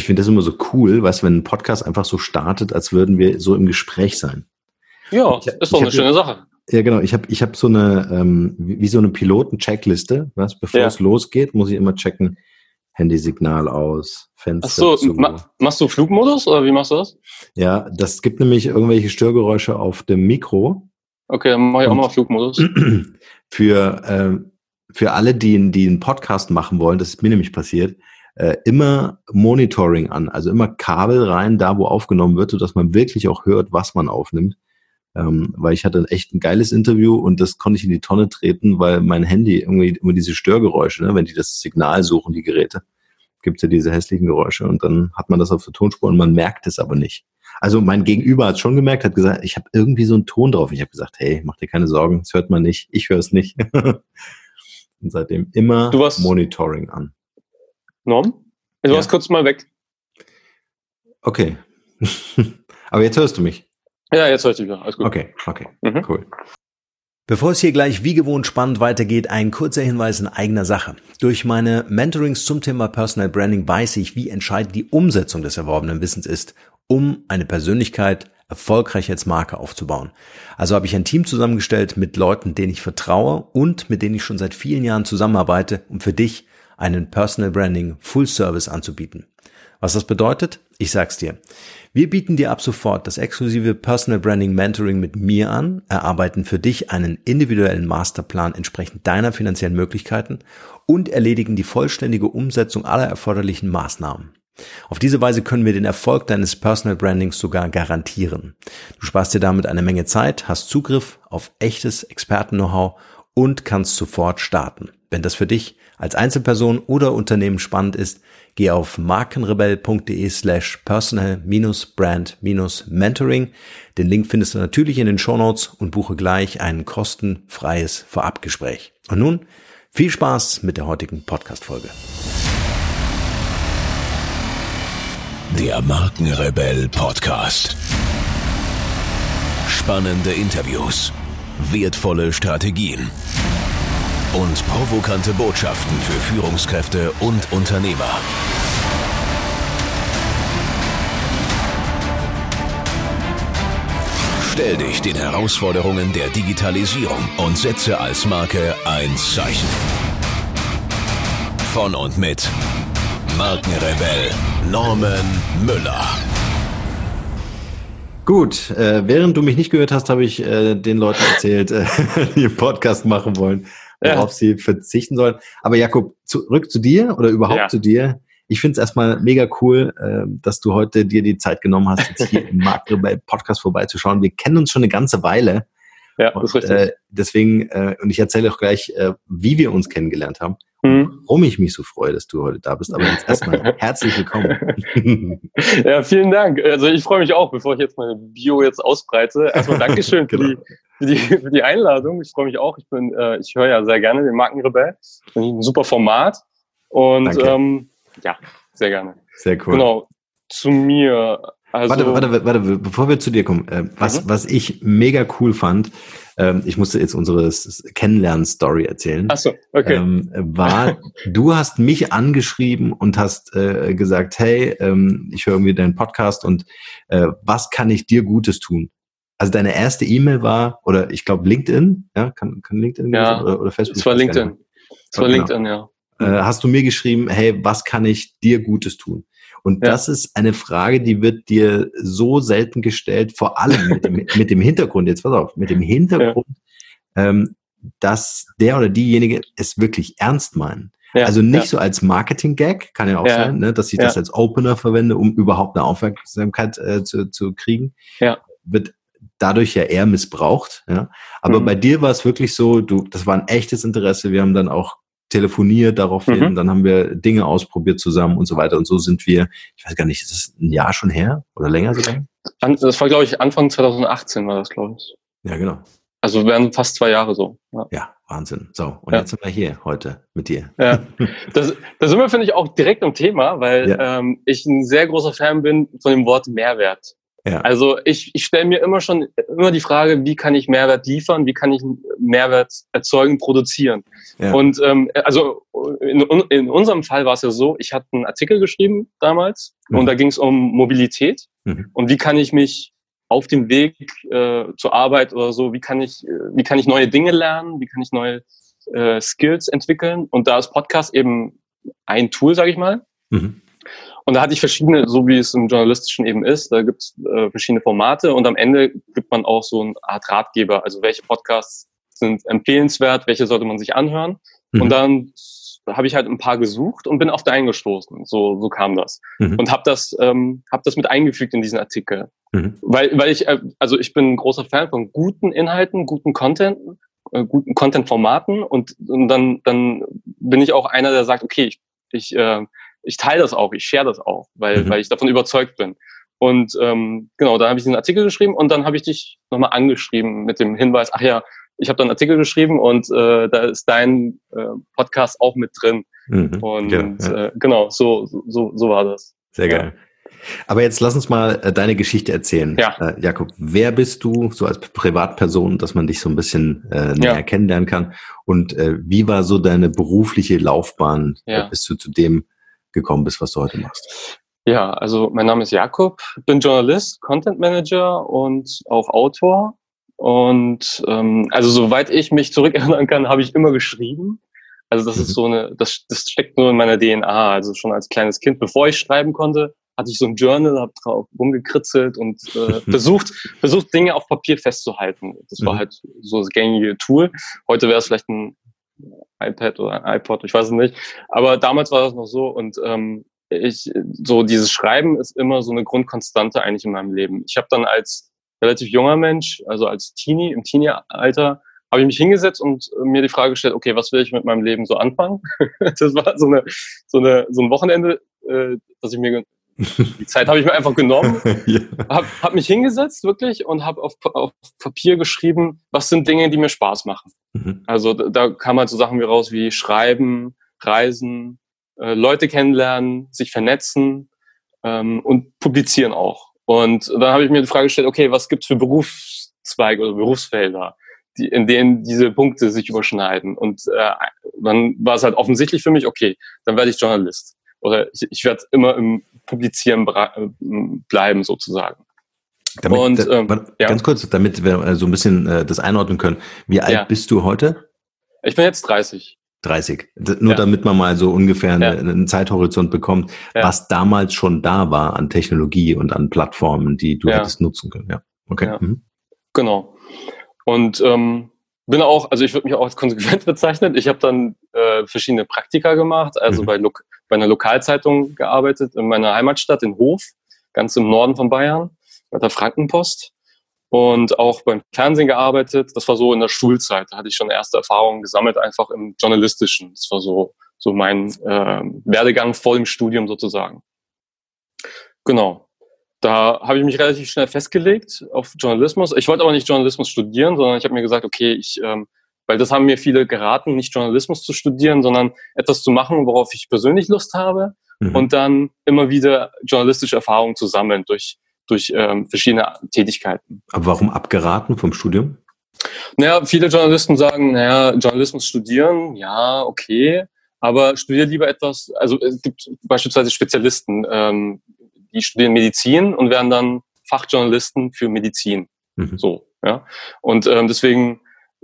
Ich finde das immer so cool, weißt du, wenn ein Podcast einfach so startet, als würden wir so im Gespräch sein. Ja, ich, ist doch eine schöne Sache. Ja, genau. Ich habe ich hab so eine, ähm, wie, wie so eine Piloten-Checkliste. Was? Bevor ja. es losgeht, muss ich immer checken, Handysignal aus, Fenster Ach so, zu. Ma machst du Flugmodus oder wie machst du das? Ja, das gibt nämlich irgendwelche Störgeräusche auf dem Mikro. Okay, dann mache ich auch mal Flugmodus. Für, äh, für alle, die, die einen Podcast machen wollen, das ist mir nämlich passiert, äh, immer Monitoring an, also immer Kabel rein, da wo aufgenommen wird, sodass man wirklich auch hört, was man aufnimmt. Ähm, weil ich hatte echt ein geiles Interview und das konnte ich in die Tonne treten, weil mein Handy irgendwie immer diese Störgeräusche, ne, wenn die das Signal suchen, die Geräte, gibt's ja diese hässlichen Geräusche und dann hat man das auf der Tonspur und man merkt es aber nicht. Also mein Gegenüber hat schon gemerkt, hat gesagt, ich habe irgendwie so einen Ton drauf. Ich habe gesagt, hey, mach dir keine Sorgen, das hört man nicht, ich höre es nicht. und seitdem immer Monitoring an. Norm? Du ja. warst kurz mal weg. Okay. aber jetzt hörst du mich. Ja, jetzt höre ich dich wieder. Alles gut. Okay, okay, mhm. cool. Bevor es hier gleich wie gewohnt spannend weitergeht, ein kurzer Hinweis in eigener Sache. Durch meine Mentorings zum Thema Personal Branding weiß ich, wie entscheidend die Umsetzung des erworbenen Wissens ist, um eine Persönlichkeit erfolgreich als Marke aufzubauen. Also habe ich ein Team zusammengestellt mit Leuten, denen ich vertraue und mit denen ich schon seit vielen Jahren zusammenarbeite, um für dich einen Personal Branding Full Service anzubieten. Was das bedeutet? Ich sag's dir. Wir bieten dir ab sofort das exklusive Personal Branding Mentoring mit mir an, erarbeiten für dich einen individuellen Masterplan entsprechend deiner finanziellen Möglichkeiten und erledigen die vollständige Umsetzung aller erforderlichen Maßnahmen. Auf diese Weise können wir den Erfolg deines Personal Brandings sogar garantieren. Du sparst dir damit eine Menge Zeit, hast Zugriff auf echtes Experten-Know-how und kannst sofort starten. Wenn das für dich als Einzelperson oder Unternehmen spannend ist, Geh auf markenrebell.de slash personal-brand-mentoring. Den Link findest du natürlich in den Shownotes und buche gleich ein kostenfreies Vorabgespräch. Und nun viel Spaß mit der heutigen Podcast-Folge. Der Markenrebell Podcast. Spannende Interviews, wertvolle Strategien und provokante Botschaften für Führungskräfte und Unternehmer. Stell dich den Herausforderungen der Digitalisierung und setze als Marke ein Zeichen. Von und mit Markenrebell Norman Müller. Gut, äh, während du mich nicht gehört hast, habe ich äh, den Leuten erzählt, äh, die einen Podcast machen wollen worauf ja. sie verzichten sollen. Aber Jakob, zurück zu dir oder überhaupt ja. zu dir. Ich finde es erstmal mega cool, äh, dass du heute dir die Zeit genommen hast, jetzt hier im Markt bei Podcast vorbeizuschauen. Wir kennen uns schon eine ganze Weile. Ja, das ist richtig. Äh, deswegen, äh, und ich erzähle auch gleich, äh, wie wir uns kennengelernt haben. Mhm. Warum ich mich so freue, dass du heute da bist. Aber jetzt erstmal herzlich willkommen. ja, vielen Dank. Also ich freue mich auch, bevor ich jetzt meine Bio jetzt ausbreite. Erstmal Dankeschön genau. für, die, für, die, für die Einladung. Ich freue mich auch. Ich bin, äh, ich höre ja sehr gerne den Markenrebell. Ein super Format. Und ähm, ja, sehr gerne. Sehr cool. Genau. Zu mir. Also, warte, warte, warte, bevor wir zu dir kommen. Äh, was, mhm. was ich mega cool fand, ähm, ich musste jetzt unsere Kennenlernen-Story erzählen. Ach so, okay. Ähm, war, du hast mich angeschrieben und hast äh, gesagt, hey, ähm, ich höre irgendwie deinen Podcast und äh, was kann ich dir Gutes tun? Also deine erste E-Mail war, oder ich glaube LinkedIn, ja, kann, kann LinkedIn ja, oder, oder Facebook? Es war LinkedIn. Es war genau. LinkedIn, ja. Äh, hast du mir geschrieben, hey, was kann ich dir Gutes tun? Und ja. das ist eine Frage, die wird dir so selten gestellt, vor allem mit dem, mit dem Hintergrund, jetzt pass auf, mit dem Hintergrund, ja. ähm, dass der oder diejenige es wirklich ernst meinen. Ja, also nicht ja. so als Marketing-Gag, kann ja auch ja. sein, ne, dass ich das als Opener verwende, um überhaupt eine Aufmerksamkeit äh, zu, zu kriegen. Ja. Wird dadurch ja eher missbraucht. Ja. Aber mhm. bei dir war es wirklich so, du, das war ein echtes Interesse. Wir haben dann auch telefoniert daraufhin, mhm. dann haben wir Dinge ausprobiert zusammen und so weiter. Und so sind wir, ich weiß gar nicht, ist das ein Jahr schon her oder länger sogar? Das war, glaube ich, Anfang 2018 war das, glaube ich. Ja, genau. Also wären fast zwei Jahre so. Ja, ja Wahnsinn. So, und ja. jetzt sind wir hier heute mit dir. Ja, das, da sind wir, finde ich, auch direkt im Thema, weil ja. ähm, ich ein sehr großer Fan bin von dem Wort Mehrwert. Ja. Also ich, ich stelle mir immer schon immer die Frage, wie kann ich Mehrwert liefern, wie kann ich Mehrwert erzeugen, produzieren. Ja. Und ähm, also in, in unserem Fall war es ja so, ich hatte einen Artikel geschrieben damals mhm. und da ging es um Mobilität mhm. und wie kann ich mich auf dem Weg äh, zur Arbeit oder so, wie kann ich, wie kann ich neue Dinge lernen, wie kann ich neue äh, Skills entwickeln und da ist Podcast eben ein Tool, sage ich mal. Mhm. Und da hatte ich verschiedene, so wie es im Journalistischen eben ist, da gibt es äh, verschiedene Formate und am Ende gibt man auch so eine Art Ratgeber, also welche Podcasts sind empfehlenswert, welche sollte man sich anhören. Mhm. Und dann habe ich halt ein paar gesucht und bin auf deinen gestoßen. So, so kam das. Mhm. Und habe das, ähm, hab das mit eingefügt in diesen Artikel. Mhm. Weil, weil ich, äh, also ich bin ein großer Fan von guten Inhalten, guten Content, äh, guten Content-Formaten und, und dann, dann bin ich auch einer, der sagt, okay, ich, ich äh, ich teile das auch, ich share das auch, weil, mhm. weil ich davon überzeugt bin. Und ähm, genau, da habe ich einen Artikel geschrieben und dann habe ich dich nochmal angeschrieben mit dem Hinweis, ach ja, ich habe da einen Artikel geschrieben und äh, da ist dein äh, Podcast auch mit drin. Mhm. Und ja, ja. Äh, genau, so, so, so war das. Sehr geil. Aber jetzt lass uns mal äh, deine Geschichte erzählen. Ja. Äh, Jakob, wer bist du so als Privatperson, dass man dich so ein bisschen äh, näher ja. kennenlernen kann? Und äh, wie war so deine berufliche Laufbahn? Ja. Bist du zu dem gekommen bist, was du heute machst? Ja, also mein Name ist Jakob, bin Journalist, Content Manager und auch Autor. Und ähm, also soweit ich mich zurückerinnern kann, habe ich immer geschrieben. Also das mhm. ist so eine, das, das steckt nur in meiner DNA. Also schon als kleines Kind, bevor ich schreiben konnte, hatte ich so ein Journal, habe drauf rumgekritzelt und äh, versucht, versucht Dinge auf Papier festzuhalten. Das war mhm. halt so das gängige Tool. Heute wäre es vielleicht ein iPad oder ein iPod, ich weiß es nicht. Aber damals war das noch so und ähm, ich so dieses Schreiben ist immer so eine Grundkonstante eigentlich in meinem Leben. Ich habe dann als relativ junger Mensch, also als Teenie im Teenie-Alter, habe ich mich hingesetzt und mir die Frage gestellt, okay, was will ich mit meinem Leben so anfangen? das war so eine so eine so ein Wochenende, äh, dass ich mir die Zeit habe ich mir einfach genommen, ja. habe hab mich hingesetzt wirklich und habe auf, auf Papier geschrieben, was sind Dinge, die mir Spaß machen. Mhm. Also da, da kam halt so Sachen wie raus wie Schreiben, Reisen, äh, Leute kennenlernen, sich vernetzen ähm, und publizieren auch. Und dann habe ich mir die Frage gestellt, okay, was gibt's für Berufszweige oder Berufsfelder, die, in denen diese Punkte sich überschneiden? Und äh, dann war es halt offensichtlich für mich, okay, dann werde ich Journalist oder ich, ich werde immer im Publizieren äh, bleiben sozusagen. Damit, und, ähm, ja. Ganz kurz, damit wir äh, so ein bisschen äh, das einordnen können. Wie alt ja. bist du heute? Ich bin jetzt 30. 30. Nur ja. damit man mal so ungefähr eine, einen Zeithorizont bekommt, was damals schon da war an Technologie und an Plattformen, die du hättest nutzen können. Ja. Okay. Mhm. Genau. Und ähm, bin auch, also ich würde mich auch als konsequent bezeichnen. Ich habe dann äh, verschiedene Praktika gemacht, also mhm. bei, bei einer Lokalzeitung gearbeitet in meiner Heimatstadt in Hof, ganz im Norden von Bayern, bei der Frankenpost und auch beim Fernsehen gearbeitet. Das war so in der Schulzeit. Da hatte ich schon erste Erfahrungen gesammelt, einfach im Journalistischen. Das war so, so mein äh, Werdegang voll im Studium sozusagen. Genau da habe ich mich relativ schnell festgelegt auf Journalismus. Ich wollte aber nicht Journalismus studieren, sondern ich habe mir gesagt, okay, ich, ähm, weil das haben mir viele geraten, nicht Journalismus zu studieren, sondern etwas zu machen, worauf ich persönlich Lust habe mhm. und dann immer wieder journalistische Erfahrungen zu sammeln durch, durch ähm, verschiedene Tätigkeiten. Aber warum abgeraten vom Studium? Naja, viele Journalisten sagen, naja, Journalismus studieren, ja, okay, aber studiere lieber etwas, also es gibt beispielsweise Spezialisten, ähm, die studieren Medizin und werden dann Fachjournalisten für Medizin. Mhm. So, ja. Und ähm, deswegen,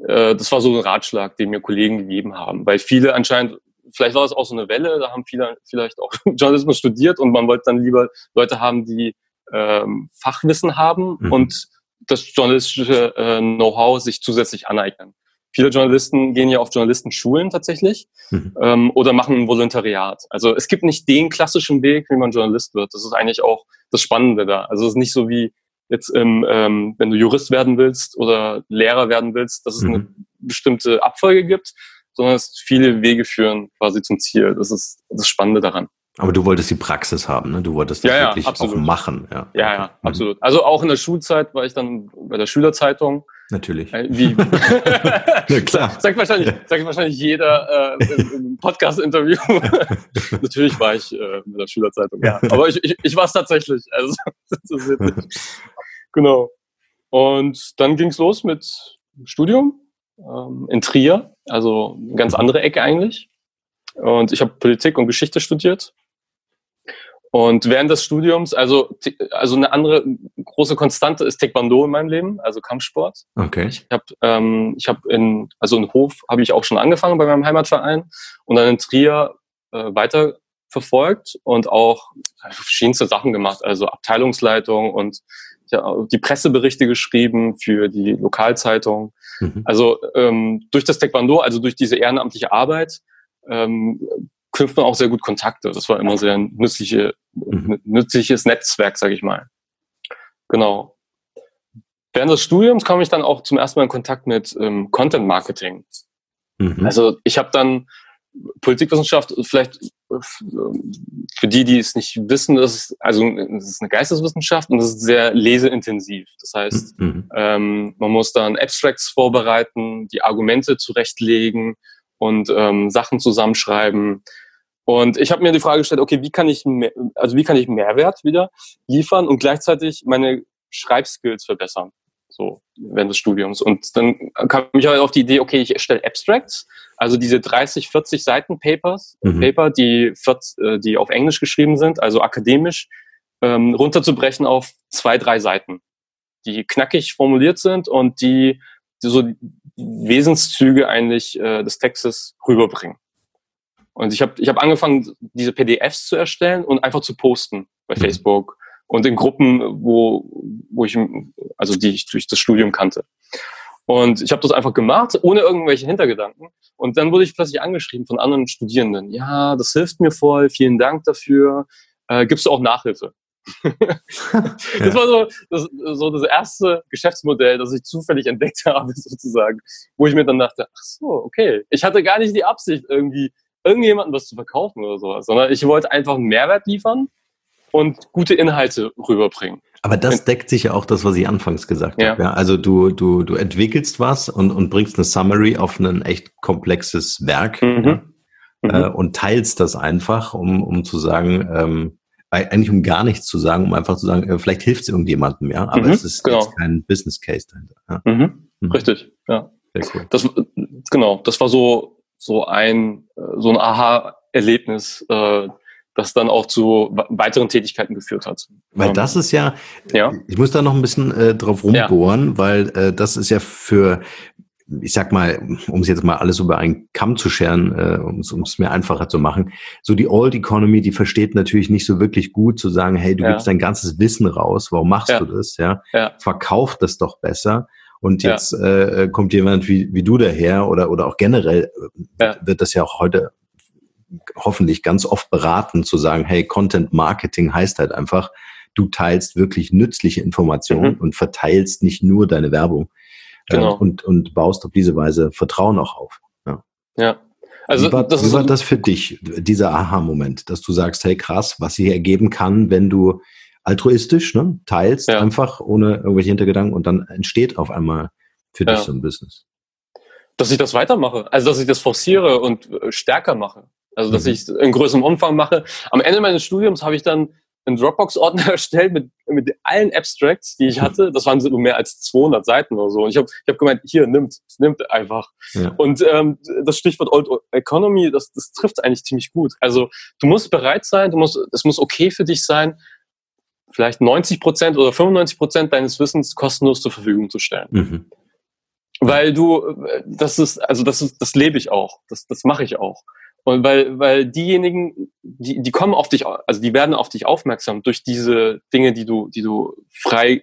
äh, das war so ein Ratschlag, den mir Kollegen gegeben haben, weil viele anscheinend, vielleicht war das auch so eine Welle, da haben viele vielleicht auch Journalismus studiert und man wollte dann lieber Leute haben, die ähm, Fachwissen haben mhm. und das journalistische äh, Know-how sich zusätzlich aneignen. Viele Journalisten gehen ja auf Journalistenschulen tatsächlich mhm. ähm, oder machen ein Volontariat. Also es gibt nicht den klassischen Weg, wie man Journalist wird. Das ist eigentlich auch das Spannende da. Also es ist nicht so wie jetzt, ähm, ähm, wenn du Jurist werden willst oder Lehrer werden willst, dass es mhm. eine bestimmte Abfolge gibt, sondern es viele Wege führen quasi zum Ziel. Das ist das Spannende daran. Aber du wolltest die Praxis haben, ne? Du wolltest das ja, wirklich ja, auch machen. Ja, ja, ja mhm. absolut. Also auch in der Schulzeit war ich dann bei der Schülerzeitung Natürlich. Äh, wie? Na klar. Sagt wahrscheinlich, sagt wahrscheinlich jeder äh, im, im Podcast-Interview. Natürlich war ich äh, mit der Schülerzeitung, ja. Aber ich, ich, ich war es tatsächlich. Also, das ist witzig. Genau. Und dann ging es los mit Studium ähm, in Trier, also eine ganz andere Ecke eigentlich. Und ich habe Politik und Geschichte studiert und während des Studiums, also, also eine andere große Konstante ist Taekwondo in meinem Leben, also Kampfsport. Okay. Ich habe ähm, ich hab in, also in Hof habe ich auch schon angefangen bei meinem Heimatverein und dann in Trier äh, weiter verfolgt und auch verschiedenste Sachen gemacht, also Abteilungsleitung und ja, die Presseberichte geschrieben für die Lokalzeitung. Mhm. Also ähm, durch das Taekwondo, also durch diese ehrenamtliche Arbeit, ähm, knüpft man auch sehr gut Kontakte. Das war immer sehr nützliche, mhm. nützliches Netzwerk, sage ich mal. Genau. Während des Studiums kam ich dann auch zum ersten Mal in Kontakt mit ähm, Content Marketing. Mhm. Also ich habe dann Politikwissenschaft, vielleicht äh, für die, die es nicht wissen, das ist, also das ist eine Geisteswissenschaft und das ist sehr leseintensiv. Das heißt, mhm. ähm, man muss dann Abstracts vorbereiten, die Argumente zurechtlegen und ähm, Sachen zusammenschreiben. Und ich habe mir die Frage gestellt, okay, wie kann ich mehr, also wie kann ich Mehrwert wieder liefern und gleichzeitig meine Schreibskills verbessern, so während des Studiums. Und dann kam ich halt auf die Idee, okay, ich erstelle Abstracts, also diese 30, 40 Seiten Papers, mhm. Paper, die, 40, äh, die auf Englisch geschrieben sind, also akademisch, ähm, runterzubrechen auf zwei, drei Seiten, die knackig formuliert sind und die, die so Wesenszüge eigentlich äh, des Textes rüberbringen. Und ich habe ich hab angefangen, diese PDFs zu erstellen und einfach zu posten bei mhm. Facebook und in Gruppen, wo, wo ich, also die ich durch das Studium kannte. Und ich habe das einfach gemacht, ohne irgendwelche Hintergedanken. Und dann wurde ich plötzlich angeschrieben von anderen Studierenden. Ja, das hilft mir voll, vielen Dank dafür. Äh, gibst du auch Nachhilfe? das war so das, so das erste Geschäftsmodell, das ich zufällig entdeckt habe, sozusagen. Wo ich mir dann dachte, ach so, okay. Ich hatte gar nicht die Absicht, irgendwie irgendjemandem was zu verkaufen oder sowas, sondern ich wollte einfach einen Mehrwert liefern und gute Inhalte rüberbringen. Aber das deckt sich ja auch das, was ich anfangs gesagt ja. habe. Ja? Also du, du, du entwickelst was und, und bringst eine Summary auf ein echt komplexes Werk mhm. Ja? Mhm. Äh, und teilst das einfach, um, um zu sagen, ähm, eigentlich um gar nichts zu sagen, um einfach zu sagen, äh, vielleicht hilft es irgendjemandem, ja, aber mhm, es ist genau. kein Business Case dahinter. Ja. Mhm, mhm. Richtig, ja. Cool. Das, genau, das war so so ein, äh, so ein Aha-Erlebnis, äh, das dann auch zu weiteren Tätigkeiten geführt hat. Weil ähm, das ist ja, ja, ich muss da noch ein bisschen äh, drauf rumbohren, ja. weil äh, das ist ja für, ich sag mal, um es jetzt mal alles über einen Kamm zu scheren, äh, um es mir einfacher zu machen, so die Old Economy, die versteht natürlich nicht so wirklich gut zu sagen, hey, du ja. gibst dein ganzes Wissen raus, warum machst du das? Ja? ja, verkauf das doch besser. Und jetzt ja. Äh, äh, kommt jemand wie, wie du daher oder, oder auch generell äh, ja. wird das ja auch heute hoffentlich ganz oft beraten, zu sagen, hey, Content Marketing heißt halt einfach, du teilst wirklich nützliche Informationen mhm. und verteilst nicht nur deine Werbung genau. äh, und, und baust auf diese Weise Vertrauen auch auf. Ja. ja. Also, wie war, das, wie war das für dich, dieser Aha-Moment, dass du sagst, hey krass, was sich ergeben kann, wenn du altruistisch, ne? teilst ja. einfach ohne irgendwelche Hintergedanken und dann entsteht auf einmal für dich so ein Business. Dass ich das weitermache, also dass ich das forciere und äh, stärker mache. Also dass mhm. ich in größerem Umfang mache. Am Ende meines Studiums habe ich dann einen Dropbox-Ordner erstellt mit, mit allen Abstracts, die ich hatte. Das waren so mehr als 200 Seiten oder so. Und ich habe ich hab gemeint, hier, nimmt, nimmt einfach. Ja. Und ähm, das Stichwort Old Economy, das, das trifft eigentlich ziemlich gut. Also du musst bereit sein, du musst, es muss okay für dich sein, vielleicht 90 Prozent oder 95 Prozent deines Wissens kostenlos zur Verfügung zu stellen. Mhm. Weil du, das ist, also das ist, das lebe ich auch, das, das mache ich auch. Und weil, weil diejenigen, die, die kommen auf dich, also die werden auf dich aufmerksam durch diese Dinge, die du, die du frei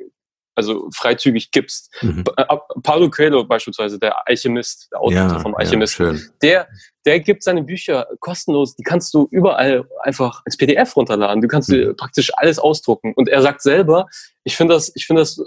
also freizügig gibst. Mhm. Äh, Paulo Coelho beispielsweise, der Alchemist, der Autor ja, vom Alchemist, ja, der, der gibt seine Bücher kostenlos, die kannst du überall einfach als PDF runterladen. Du kannst mhm. praktisch alles ausdrucken. Und er sagt selber, ich finde das, ich finde das äh,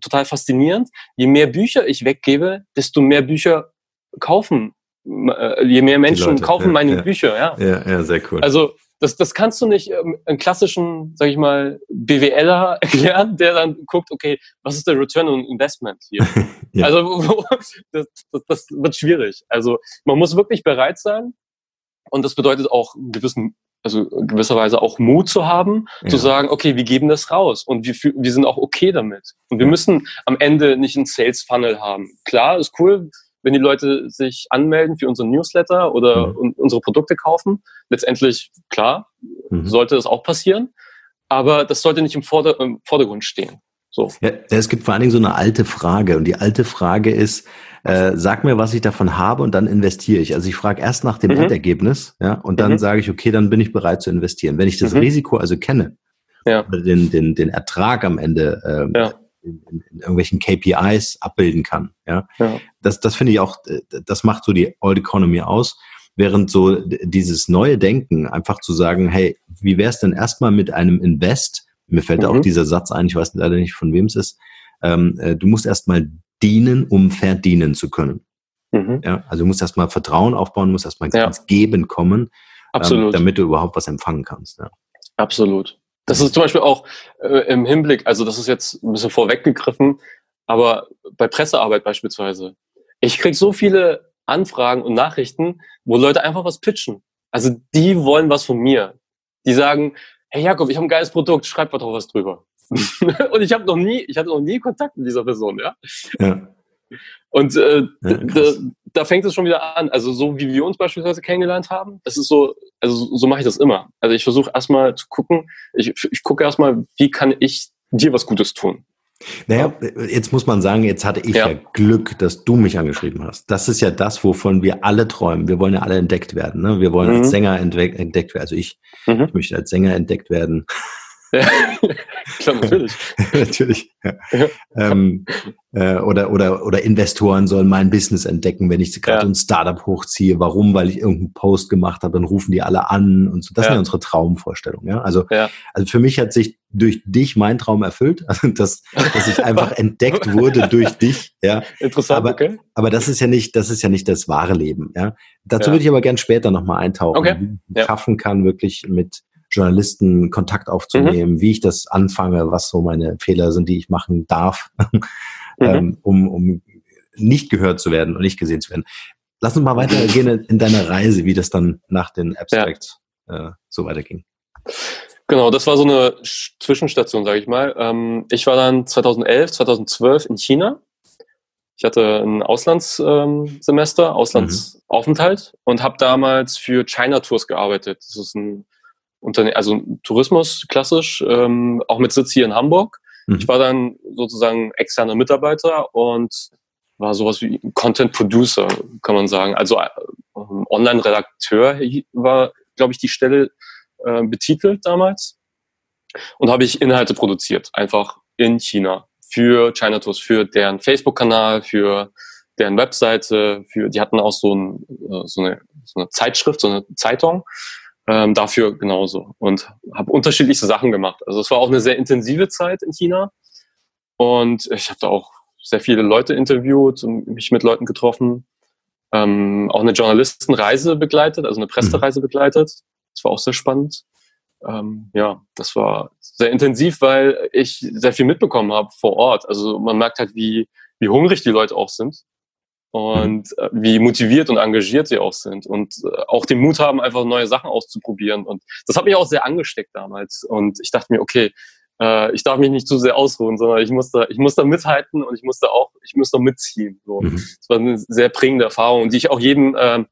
total faszinierend. Je mehr Bücher ich weggebe, desto mehr Bücher kaufen, äh, je mehr Menschen Leute, kaufen ja, meine Bücher, ja. Ja, ja, sehr cool. Also, das, das kannst du nicht ähm, einen klassischen, sag ich mal, BWLer erklären, der dann guckt, okay, was ist der Return on Investment hier? ja. Also das, das, das wird schwierig. Also man muss wirklich bereit sein und das bedeutet auch gewissen also gewisserweise auch Mut zu haben, ja. zu sagen, okay, wir geben das raus und wir, wir sind auch okay damit. Und wir müssen am Ende nicht einen Sales Funnel haben. Klar, ist cool, wenn die Leute sich anmelden für unseren Newsletter oder mhm. unsere Produkte kaufen. Letztendlich, klar, mhm. sollte das auch passieren. Aber das sollte nicht im, Vorder im Vordergrund stehen. So. Ja, es gibt vor allen Dingen so eine alte Frage. Und die alte Frage ist, äh, sag mir, was ich davon habe und dann investiere ich. Also ich frage erst nach dem mhm. Endergebnis, ja, und dann mhm. sage ich, okay, dann bin ich bereit zu investieren. Wenn ich das mhm. Risiko also kenne, ja. den, den, den Ertrag am Ende ähm, ja. In, in, in, irgendwelchen KPIs abbilden kann, ja, ja. das, das finde ich auch, äh, das macht so die Old Economy aus. Während so dieses neue Denken, einfach zu sagen, hey, wie wäre es denn erstmal mit einem Invest? Mir fällt mhm. auch dieser Satz ein, ich weiß leider nicht, von wem es ist. Ähm, äh, du musst erstmal dienen, um verdienen zu können. Mhm. Ja, also du musst erstmal Vertrauen aufbauen, musst erstmal ja. ins Geben kommen, ähm, damit du überhaupt was empfangen kannst. Ja. Absolut. Das ist zum Beispiel auch äh, im Hinblick, also das ist jetzt ein bisschen vorweggegriffen, aber bei Pressearbeit beispielsweise. Ich krieg so viele Anfragen und Nachrichten, wo Leute einfach was pitchen. Also die wollen was von mir. Die sagen, hey Jakob, ich habe ein geiles Produkt, schreib doch was drüber. und ich habe noch nie, ich hatte noch nie Kontakt mit dieser Person, ja. ja. Und äh, ja, da, da, fängt es schon wieder an. Also so wie wir uns beispielsweise kennengelernt haben, das ist so, also so mache ich das immer. Also ich versuche erstmal zu gucken, ich, ich gucke erstmal, wie kann ich dir was Gutes tun. Naja, jetzt muss man sagen, jetzt hatte ich ja. ja. Glück, dass du mich angeschrieben hast. Das ist ja das, wovon wir alle träumen. Wir wollen ja alle entdeckt werden. Ne? Wir wollen mhm. als Sänger entdeckt werden. Also ich, mhm. ich möchte als Sänger entdeckt werden. Klar, natürlich. natürlich. Ja. Ja. Ähm, äh, oder, oder, oder Investoren sollen mein Business entdecken, wenn ich gerade ja. ein Startup hochziehe. Warum? Weil ich irgendeinen Post gemacht habe, dann rufen die alle an und so. Das sind ja unsere Traumvorstellungen. Ja? Also, also für mich hat sich durch dich mein Traum erfüllt, also dass, dass ich einfach entdeckt wurde durch dich. Ja. Interessant, aber, okay. Aber das ist ja nicht, das ist ja nicht das wahre Leben. Ja. Dazu würde ich aber gern später nochmal eintauchen, okay. wie ich schaffen kann, wirklich mit Journalisten Kontakt aufzunehmen, mhm. wie ich das anfange, was so meine Fehler sind, die ich machen darf, mhm. ähm, um, um nicht gehört zu werden und nicht gesehen zu werden. Lass uns mal weitergehen in deiner Reise, wie das dann nach den Abstracts ja. äh, so weiterging. Genau, das war so eine Zwischenstation, sage ich mal. Ähm, ich war dann 2011, 2012 in China. Ich hatte ein Auslandssemester, ähm, Auslandsaufenthalt mhm. und habe damals für China Tours gearbeitet. Das ist ein Unterne also Tourismus klassisch, ähm, auch mit Sitz hier in Hamburg. Mhm. Ich war dann sozusagen externer Mitarbeiter und war sowas wie Content Producer, kann man sagen. Also äh, Online-Redakteur war, glaube ich, die Stelle äh, betitelt damals. Und habe ich Inhalte produziert, einfach in China für China Tours, für deren Facebook-Kanal, für deren Webseite, für die hatten auch so, ein, äh, so, eine, so eine Zeitschrift, so eine Zeitung ähm, dafür genauso und habe unterschiedlichste Sachen gemacht. Also es war auch eine sehr intensive Zeit in China und ich habe da auch sehr viele Leute interviewt und mich mit Leuten getroffen, ähm, auch eine Journalistenreise begleitet, also eine Pressereise mhm. begleitet. Das war auch sehr spannend. Ähm, ja, das war sehr intensiv, weil ich sehr viel mitbekommen habe vor Ort. Also man merkt halt, wie, wie hungrig die Leute auch sind und äh, wie motiviert und engagiert sie auch sind und äh, auch den Mut haben, einfach neue Sachen auszuprobieren. Und das hat mich auch sehr angesteckt damals. Und ich dachte mir, okay, äh, ich darf mich nicht zu sehr ausruhen, sondern ich muss da, ich muss da mithalten und ich muss da auch, ich muss da mitziehen. So. Mhm. Das war eine sehr prägende Erfahrung, die ich auch jedem äh,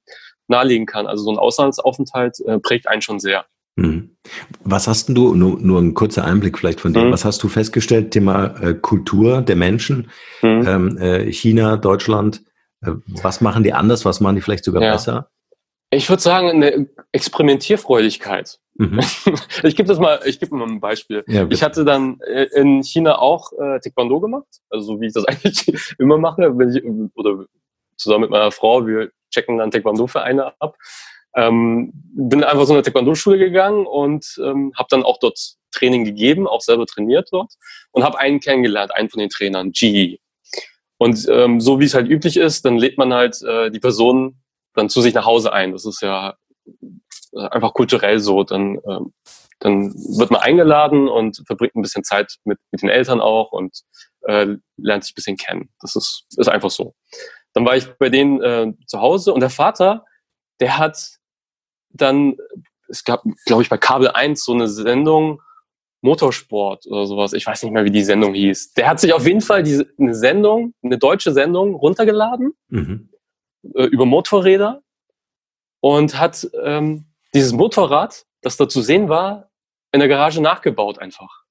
nahelegen kann. Also so ein Auslandsaufenthalt äh, prägt einen schon sehr. Mhm. Was hast du, nur, nur ein kurzer Einblick vielleicht von dir, mhm. was hast du festgestellt, Thema äh, Kultur der Menschen, mhm. ähm, äh, China, Deutschland, was machen die anders? Was machen die vielleicht sogar ja. besser? Ich würde sagen, eine Experimentierfreudigkeit. Mhm. ich gebe das mal, ich gebe mal ein Beispiel. Ja, ich hatte dann äh, in China auch äh, Taekwondo gemacht, also so wie ich das eigentlich immer mache, wenn ich, oder zusammen mit meiner Frau, wir checken dann Taekwondo-Vereine ab. Ähm, bin einfach so eine Taekwondo-Schule gegangen und ähm, habe dann auch dort Training gegeben, auch selber trainiert dort und habe einen kennengelernt, einen von den Trainern, G. Und ähm, so wie es halt üblich ist, dann lädt man halt äh, die Person dann zu sich nach Hause ein. Das ist ja äh, einfach kulturell so. Dann, ähm, dann wird man eingeladen und verbringt ein bisschen Zeit mit, mit den Eltern auch und äh, lernt sich ein bisschen kennen. Das ist, ist einfach so. Dann war ich bei denen äh, zu Hause und der Vater, der hat dann, es gab, glaube ich, bei Kabel 1 so eine Sendung, Motorsport oder sowas. Ich weiß nicht mehr, wie die Sendung hieß. Der hat sich auf jeden Fall diese, eine Sendung, eine deutsche Sendung runtergeladen mhm. äh, über Motorräder und hat ähm, dieses Motorrad, das da zu sehen war, in der Garage nachgebaut einfach.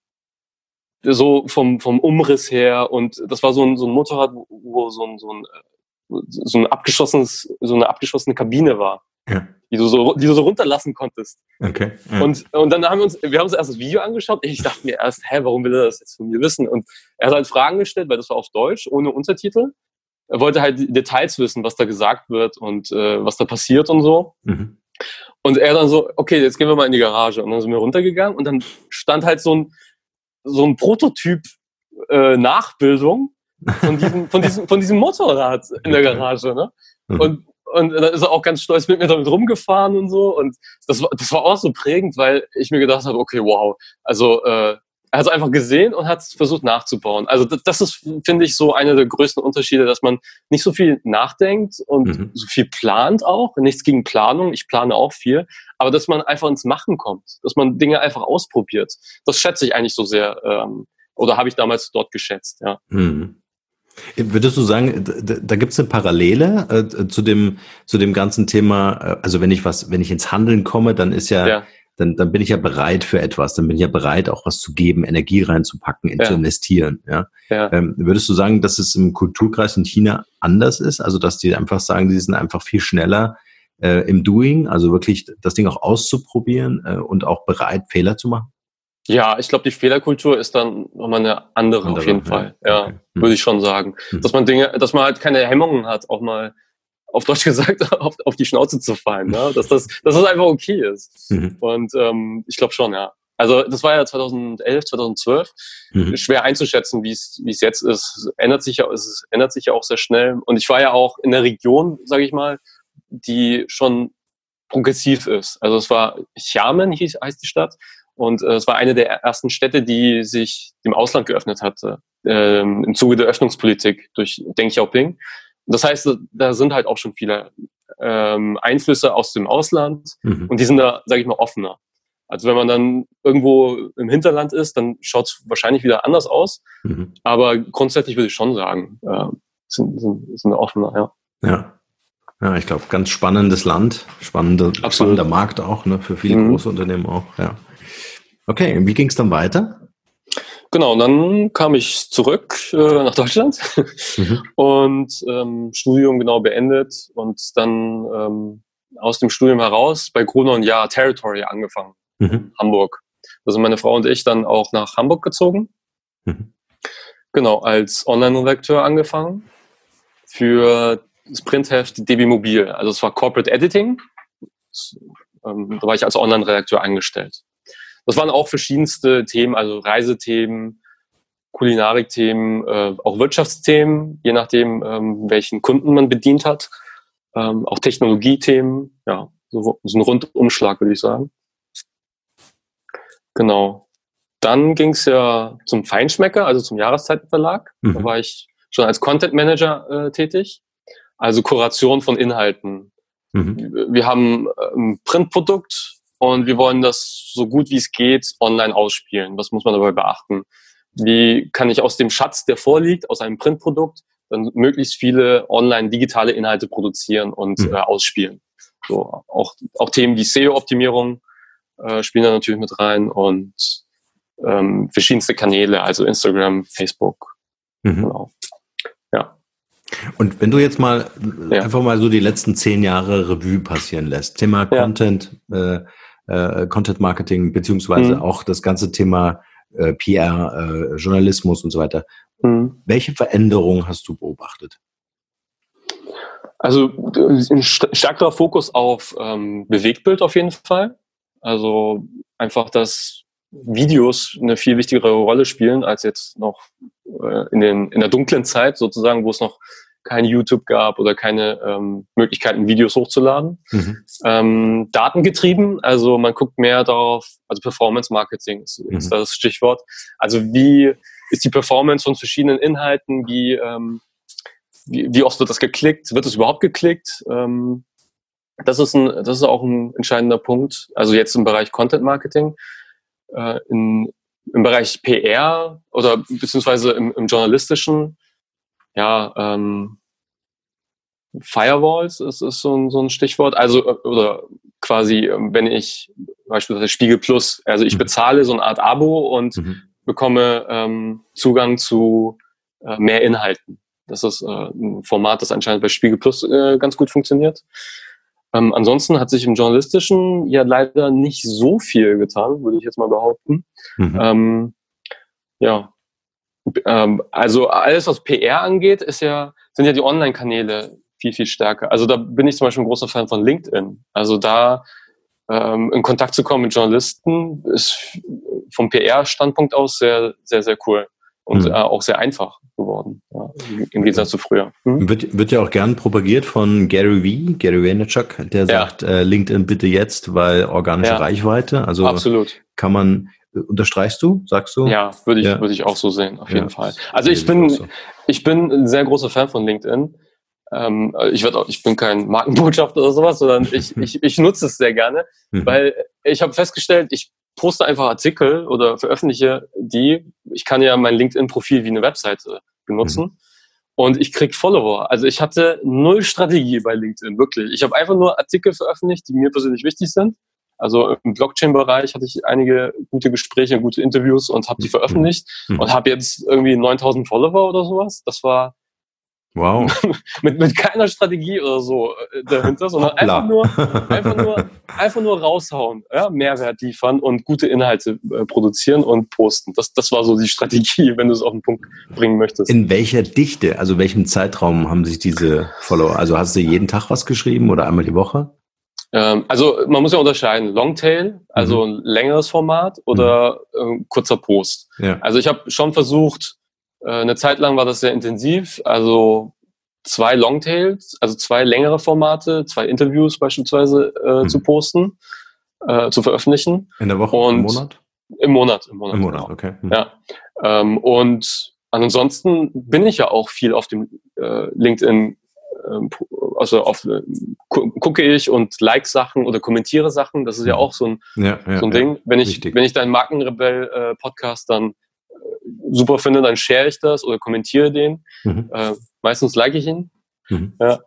So vom, vom Umriss her und das war so ein, so ein Motorrad, wo so ein, so ein, äh, so ein abgeschossenes, so eine abgeschlossene Kabine war. Ja die du so, die du so runterlassen konntest. Okay. Ja. Und, und dann haben wir uns, wir haben uns erst das Video angeschaut. Ich dachte mir erst, hä, warum will er das jetzt von mir wissen? Und er hat halt Fragen gestellt, weil das war auf Deutsch, ohne Untertitel. Er wollte halt Details wissen, was da gesagt wird und äh, was da passiert und so. Mhm. Und er dann so, okay, jetzt gehen wir mal in die Garage. Und dann sind wir runtergegangen und dann stand halt so ein, so ein Prototyp äh, Nachbildung von diesem, von diesem, von diesem Motorrad in der Garage. Ne? Mhm. Und und dann ist er auch ganz stolz mit mir damit rumgefahren und so. Und das war, das war auch so prägend, weil ich mir gedacht habe, okay, wow. Also äh, er hat es einfach gesehen und hat versucht nachzubauen. Also das, das ist, finde ich, so einer der größten Unterschiede, dass man nicht so viel nachdenkt und mhm. so viel plant auch. Nichts gegen Planung, ich plane auch viel. Aber dass man einfach ins Machen kommt, dass man Dinge einfach ausprobiert. Das schätze ich eigentlich so sehr. Ähm, oder habe ich damals dort geschätzt, ja. Mhm. Würdest du sagen, da, da gibt es eine Parallele äh, zu dem zu dem ganzen Thema? Äh, also wenn ich was, wenn ich ins Handeln komme, dann ist ja, ja, dann dann bin ich ja bereit für etwas, dann bin ich ja bereit, auch was zu geben, Energie reinzupacken, in, ja. zu investieren. Ja. ja. Ähm, würdest du sagen, dass es im Kulturkreis in China anders ist? Also dass die einfach sagen, die sind einfach viel schneller äh, im Doing, also wirklich das Ding auch auszuprobieren äh, und auch bereit, Fehler zu machen? Ja, ich glaube, die Fehlerkultur ist dann nochmal eine andere, andere auf jeden ja. Fall. Ja, okay. hm. würde ich schon sagen. Hm. Dass man Dinge, dass man halt keine Hemmungen hat, auch mal auf Deutsch gesagt, auf, auf die Schnauze zu fallen. Ne? Dass, das, dass das einfach okay ist. Mhm. Und ähm, ich glaube schon, ja. Also das war ja 2011, 2012. Mhm. Schwer einzuschätzen, wie es wie es jetzt ist. Es ändert sich ja, es ändert sich ja auch sehr schnell. Und ich war ja auch in der Region, sage ich mal, die schon progressiv ist. Also es war Xiamen hieß, heißt die Stadt. Und äh, es war eine der ersten Städte, die sich dem Ausland geöffnet hatte, ähm, im Zuge der Öffnungspolitik durch Deng Xiaoping. Das heißt, da sind halt auch schon viele ähm, Einflüsse aus dem Ausland mhm. und die sind da, sage ich mal, offener. Also wenn man dann irgendwo im Hinterland ist, dann schaut es wahrscheinlich wieder anders aus. Mhm. Aber grundsätzlich würde ich schon sagen, äh, sind, sind, sind offener, ja. Ja. Ja, ich glaube, ganz spannendes Land, spannender, spannender Markt auch, ne, für viele mhm. große Unternehmen auch, ja. Okay, wie ging es dann weiter? Genau, und dann kam ich zurück äh, nach Deutschland mhm. und ähm, Studium genau beendet und dann ähm, aus dem Studium heraus bei Gruner und Jahr Territory angefangen, mhm. Hamburg. Also meine Frau und ich dann auch nach Hamburg gezogen. Mhm. Genau, als Online-Redakteur angefangen für das Printheft DB Mobil. Also es war Corporate Editing. Das, ähm, da war ich als Online-Redakteur angestellt. Das waren auch verschiedenste Themen, also Reisethemen, Kulinarikthemen, äh, auch Wirtschaftsthemen, je nachdem, ähm, welchen Kunden man bedient hat. Ähm, auch Technologiethemen, ja, so, so ein Rundumschlag, würde ich sagen. Genau. Dann ging es ja zum Feinschmecker, also zum Jahreszeitenverlag. Mhm. Da war ich schon als Content Manager äh, tätig, also Kuration von Inhalten. Mhm. Wir haben äh, ein Printprodukt, und wir wollen das so gut wie es geht online ausspielen. Was muss man dabei beachten? Wie kann ich aus dem Schatz, der vorliegt, aus einem Printprodukt, dann möglichst viele online digitale Inhalte produzieren und mhm. äh, ausspielen? So, auch, auch Themen wie SEO-Optimierung äh, spielen da natürlich mit rein und ähm, verschiedenste Kanäle, also Instagram, Facebook. Mhm. Genau. Ja. Und wenn du jetzt mal ja. einfach mal so die letzten zehn Jahre Revue passieren lässt, Thema Content, ja. äh, äh, Content Marketing, beziehungsweise mhm. auch das ganze Thema äh, PR, äh, Journalismus und so weiter. Mhm. Welche Veränderungen hast du beobachtet? Also ein stärkerer Fokus auf ähm, Bewegtbild auf jeden Fall. Also einfach, dass Videos eine viel wichtigere Rolle spielen als jetzt noch äh, in, den, in der dunklen Zeit sozusagen, wo es noch kein YouTube gab oder keine ähm, Möglichkeiten, Videos hochzuladen. Mhm. Ähm, datengetrieben, also man guckt mehr darauf, also Performance Marketing ist, mhm. ist das Stichwort. Also wie ist die Performance von verschiedenen Inhalten, wie, ähm, wie, wie oft wird das geklickt, wird es überhaupt geklickt? Ähm, das ist, ein, das ist auch ein entscheidender Punkt. Also jetzt im Bereich Content Marketing. Äh, in, Im Bereich PR oder beziehungsweise im, im journalistischen, ja, ähm, Firewalls ist, ist so, ein, so ein Stichwort. Also, äh, oder quasi, ähm, wenn ich beispielsweise Spiegel Plus, also ich mhm. bezahle so eine Art Abo und mhm. bekomme ähm, Zugang zu äh, mehr Inhalten. Das ist äh, ein Format, das anscheinend bei Spiegel Plus äh, ganz gut funktioniert. Ähm, ansonsten hat sich im Journalistischen ja leider nicht so viel getan, würde ich jetzt mal behaupten. Mhm. Ähm, ja. Ähm, also alles, was PR angeht, ist ja, sind ja die Online-Kanäle viel, viel stärker. Also da bin ich zum Beispiel ein großer Fan von LinkedIn. Also da ähm, in Kontakt zu kommen mit Journalisten ist vom PR-Standpunkt aus sehr, sehr, sehr cool und mhm. äh, auch sehr einfach geworden, ja, im Gegensatz zu früher. Mhm. Wird, wird ja auch gern propagiert von Gary V, Gary Vaynerchuk, der sagt, ja. äh, LinkedIn bitte jetzt, weil organische ja. Reichweite. Also Absolut. kann man, äh, unterstreichst du, sagst du? Ja, würde ich, würde ich auch so sehen, auf jeden Fall. Also ich bin, so. ich bin ein sehr großer Fan von LinkedIn. Ähm, ich, werd auch, ich bin kein Markenbotschafter oder sowas, sondern ich, ich, ich nutze es sehr gerne, mhm. weil ich habe festgestellt, ich poste einfach Artikel oder veröffentliche die. Ich kann ja mein LinkedIn-Profil wie eine Webseite benutzen. Mhm. Und ich krieg Follower. Also ich hatte null Strategie bei LinkedIn, wirklich. Ich habe einfach nur Artikel veröffentlicht, die mir persönlich wichtig sind. Also im Blockchain-Bereich hatte ich einige gute Gespräche, gute Interviews und habe die mhm. veröffentlicht mhm. und habe jetzt irgendwie 9000 Follower oder sowas. Das war Wow. mit, mit keiner Strategie oder so äh, dahinter, sondern einfach nur, einfach nur, einfach nur raushauen, ja, Mehrwert liefern und gute Inhalte äh, produzieren und posten. Das, das war so die Strategie, wenn du es auf den Punkt bringen möchtest. In welcher Dichte, also welchem Zeitraum haben sich diese Follower? Also hast du jeden Tag was geschrieben oder einmal die Woche? Ähm, also man muss ja unterscheiden, Longtail, also mhm. ein längeres Format oder mhm. äh, kurzer Post. Ja. Also ich habe schon versucht, eine Zeit lang war das sehr intensiv, also zwei Longtails, also zwei längere Formate, zwei Interviews beispielsweise äh, mhm. zu posten, äh, zu veröffentlichen. In der Woche, und im Monat? Im Monat, im Monat. Im Monat, genau. okay. Mhm. Ja. Ähm, und ansonsten bin ich ja auch viel auf dem äh, LinkedIn, äh, also auf, äh, gucke ich und like Sachen oder kommentiere Sachen. Das ist ja mhm. auch so ein, ja, ja, so ein Ding. Wenn ich, wenn ich deinen Markenrebell-Podcast äh, dann super finde, dann share ich das oder kommentiere den. Mhm. Äh, meistens like ich ihn. Mhm. Ja.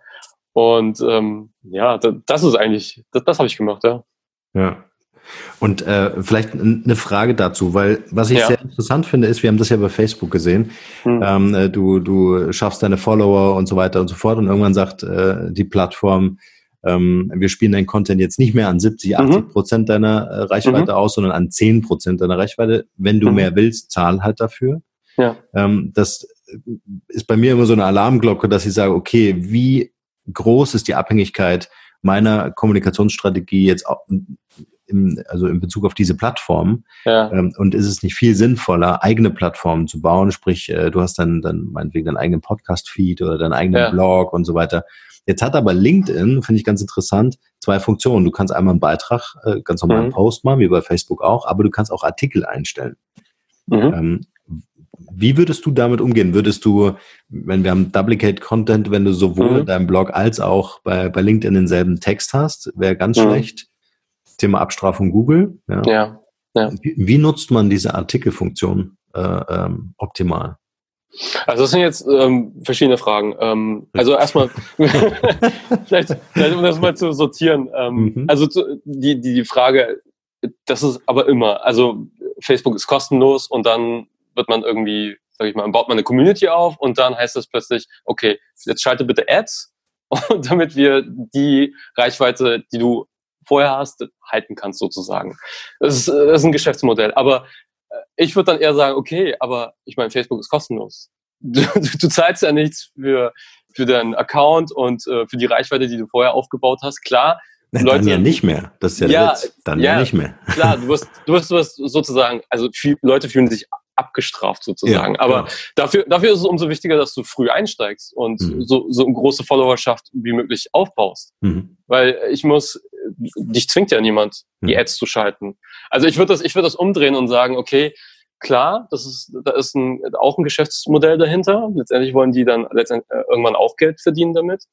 Und ähm, ja, das, das ist eigentlich, das, das habe ich gemacht, ja. Ja. Und äh, vielleicht eine Frage dazu, weil was ich ja. sehr interessant finde, ist, wir haben das ja bei Facebook gesehen, mhm. ähm, äh, du, du schaffst deine Follower und so weiter und so fort und irgendwann sagt äh, die Plattform, ähm, wir spielen deinen Content jetzt nicht mehr an 70, 80 mhm. Prozent deiner äh, Reichweite mhm. aus, sondern an 10 Prozent deiner Reichweite. Wenn du mhm. mehr willst, zahl halt dafür. Ja. Ähm, das ist bei mir immer so eine Alarmglocke, dass ich sage, okay, wie groß ist die Abhängigkeit meiner Kommunikationsstrategie jetzt auch im, also in Bezug auf diese Plattform? Ja. Ähm, und ist es nicht viel sinnvoller, eigene Plattformen zu bauen? Sprich, äh, du hast dann, dann meinetwegen deinen eigenen Podcast-Feed oder deinen eigenen ja. Blog und so weiter. Jetzt hat aber LinkedIn, finde ich ganz interessant, zwei Funktionen. Du kannst einmal einen Beitrag, äh, ganz normal einen mhm. Post machen, wie bei Facebook auch, aber du kannst auch Artikel einstellen. Mhm. Ähm, wie würdest du damit umgehen? Würdest du, wenn wir haben Duplicate Content, wenn du sowohl mhm. in deinem Blog als auch bei, bei LinkedIn denselben Text hast, wäre ganz mhm. schlecht. Thema Abstrafung Google. Ja. ja, ja. Wie, wie, nutzt man diese Artikelfunktion äh, ähm, optimal? Also das sind jetzt ähm, verschiedene Fragen. Ähm, also erstmal, vielleicht, vielleicht um das mal zu sortieren. Ähm, mhm. Also zu, die, die, die Frage, das ist aber immer, also Facebook ist kostenlos und dann wird man irgendwie, sag ich mal, baut man eine Community auf und dann heißt es plötzlich, okay, jetzt schalte bitte Ads, und damit wir die Reichweite, die du vorher hast, halten kannst sozusagen. Das ist, das ist ein Geschäftsmodell. Aber ich würde dann eher sagen, okay, aber ich meine, Facebook ist kostenlos. Du, du zahlst ja nichts für, für deinen Account und äh, für die Reichweite, die du vorher aufgebaut hast. Klar, Nein, Leute, dann ja nicht mehr. Das ist ja, ja Witz. Dann ja, ja nicht mehr. Klar, du wirst, du wirst, du wirst sozusagen, also viel, Leute fühlen sich abgestraft sozusagen. Ja, Aber dafür, dafür ist es umso wichtiger, dass du früh einsteigst und mhm. so, so eine große Followerschaft wie möglich aufbaust. Mhm. Weil ich muss, dich zwingt ja niemand, die mhm. Ads zu schalten. Also ich würde das, ich würde das umdrehen und sagen, okay, klar, das ist, da ist ein, auch ein Geschäftsmodell dahinter. Letztendlich wollen die dann letztendlich äh, irgendwann auch Geld verdienen damit.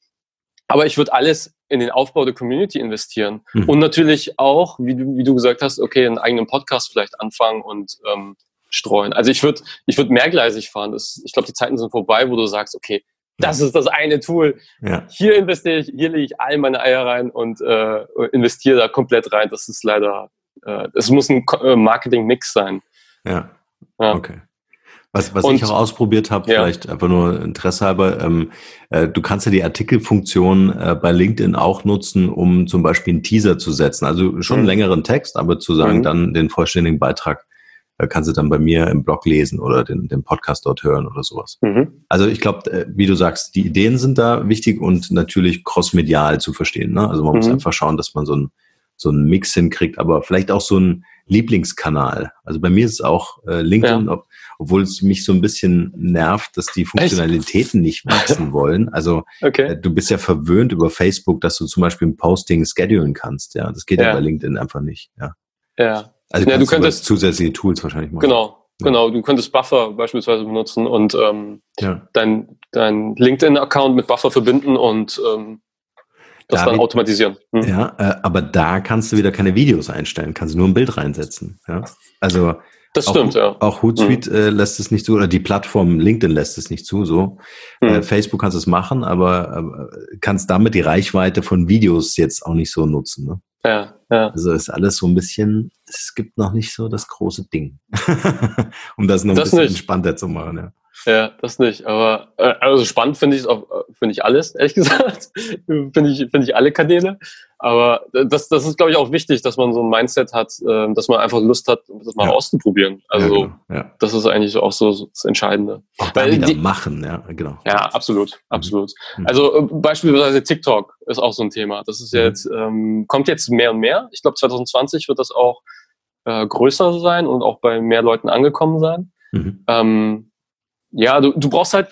Aber ich würde alles in den Aufbau der Community investieren. Mhm. Und natürlich auch, wie du, wie du gesagt hast, okay, einen eigenen Podcast vielleicht anfangen und ähm, streuen. Also ich würde ich würd mehrgleisig fahren. Das, ich glaube, die Zeiten sind vorbei, wo du sagst, okay, das ist das eine Tool. Ja. Hier investiere ich, hier lege ich all meine Eier rein und äh, investiere da komplett rein. Das ist leider, äh, es muss ein äh, Marketing-Mix sein. Ja. ja. Okay. Was, was und, ich auch ausprobiert habe, ja. vielleicht einfach nur Interesse halber, ähm, äh, du kannst ja die Artikelfunktion äh, bei LinkedIn auch nutzen, um zum Beispiel einen Teaser zu setzen. Also schon einen mhm. längeren Text, aber zu sagen, mhm. dann den vollständigen Beitrag äh, kannst du dann bei mir im Blog lesen oder den, den Podcast dort hören oder sowas. Mhm. Also ich glaube, äh, wie du sagst, die Ideen sind da wichtig und natürlich crossmedial zu verstehen. Ne? Also man muss mhm. einfach schauen, dass man so ein so einen Mix hinkriegt, aber vielleicht auch so ein Lieblingskanal. Also bei mir ist es auch äh, LinkedIn, ja. ob, obwohl es mich so ein bisschen nervt, dass die Funktionalitäten Echt? nicht wachsen wollen. Also okay. äh, du bist ja verwöhnt über Facebook, dass du zum Beispiel ein Posting schedulen kannst. Ja, das geht ja, ja bei LinkedIn einfach nicht. Ja. Ja. Also ja, du könntest zusätzliche Tools wahrscheinlich machen. Genau, ja. genau. Du könntest Buffer beispielsweise benutzen und ähm, ja. dein, dein LinkedIn-Account mit Buffer verbinden und ähm, das da dann automatisieren. Hm. Ja, äh, aber da kannst du wieder keine Videos einstellen, kannst nur ein Bild reinsetzen. Ja? Also das stimmt, auch, ja. Auch Hootsuite mhm. äh, lässt es nicht zu, oder die Plattform LinkedIn lässt es nicht zu, so. Mhm. Äh, Facebook kannst es machen, aber äh, kannst damit die Reichweite von Videos jetzt auch nicht so nutzen. Ne? Ja, ja. Also ist alles so ein bisschen, es gibt noch nicht so das große Ding. um das noch ein das bisschen nicht. entspannter zu machen, ja. Ja, das nicht. Aber äh, also spannend finde ich äh, finde ich alles, ehrlich gesagt. finde ich, finde ich alle Kanäle. Aber das, das ist, glaube ich, auch wichtig, dass man so ein Mindset hat, äh, dass man einfach Lust hat, das mal ja. auszuprobieren. Also ja, genau. ja. das ist eigentlich auch so das Entscheidende. Auch wieder die, machen, ja, genau. Ja, absolut, mhm. absolut. Mhm. Also äh, beispielsweise TikTok ist auch so ein Thema. Das ist mhm. jetzt, ähm, kommt jetzt mehr und mehr. Ich glaube, 2020 wird das auch äh, größer sein und auch bei mehr Leuten angekommen sein. Mhm. Ähm, ja, du, du brauchst halt,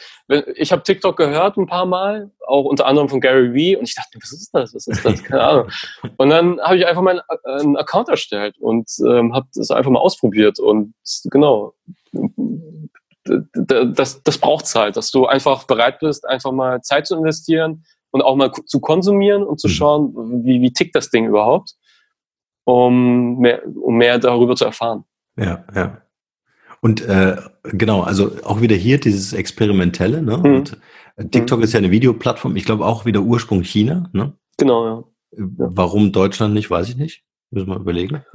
ich habe TikTok gehört ein paar Mal, auch unter anderem von Gary Vee, und ich dachte, was ist das? Was ist das? Keine Ahnung. Und dann habe ich einfach meinen äh, einen Account erstellt und ähm, habe das einfach mal ausprobiert. Und genau, das, das braucht's halt, dass du einfach bereit bist, einfach mal Zeit zu investieren und auch mal zu konsumieren und zu mhm. schauen, wie, wie tickt das Ding überhaupt, um mehr, um mehr darüber zu erfahren. Ja, ja. Und äh, genau, also auch wieder hier dieses Experimentelle. Ne? Mhm. Und äh, TikTok mhm. ist ja eine Videoplattform. Ich glaube auch wieder Ursprung China. Ne? Genau, ja. Warum Deutschland nicht, weiß ich nicht. Müssen wir überlegen.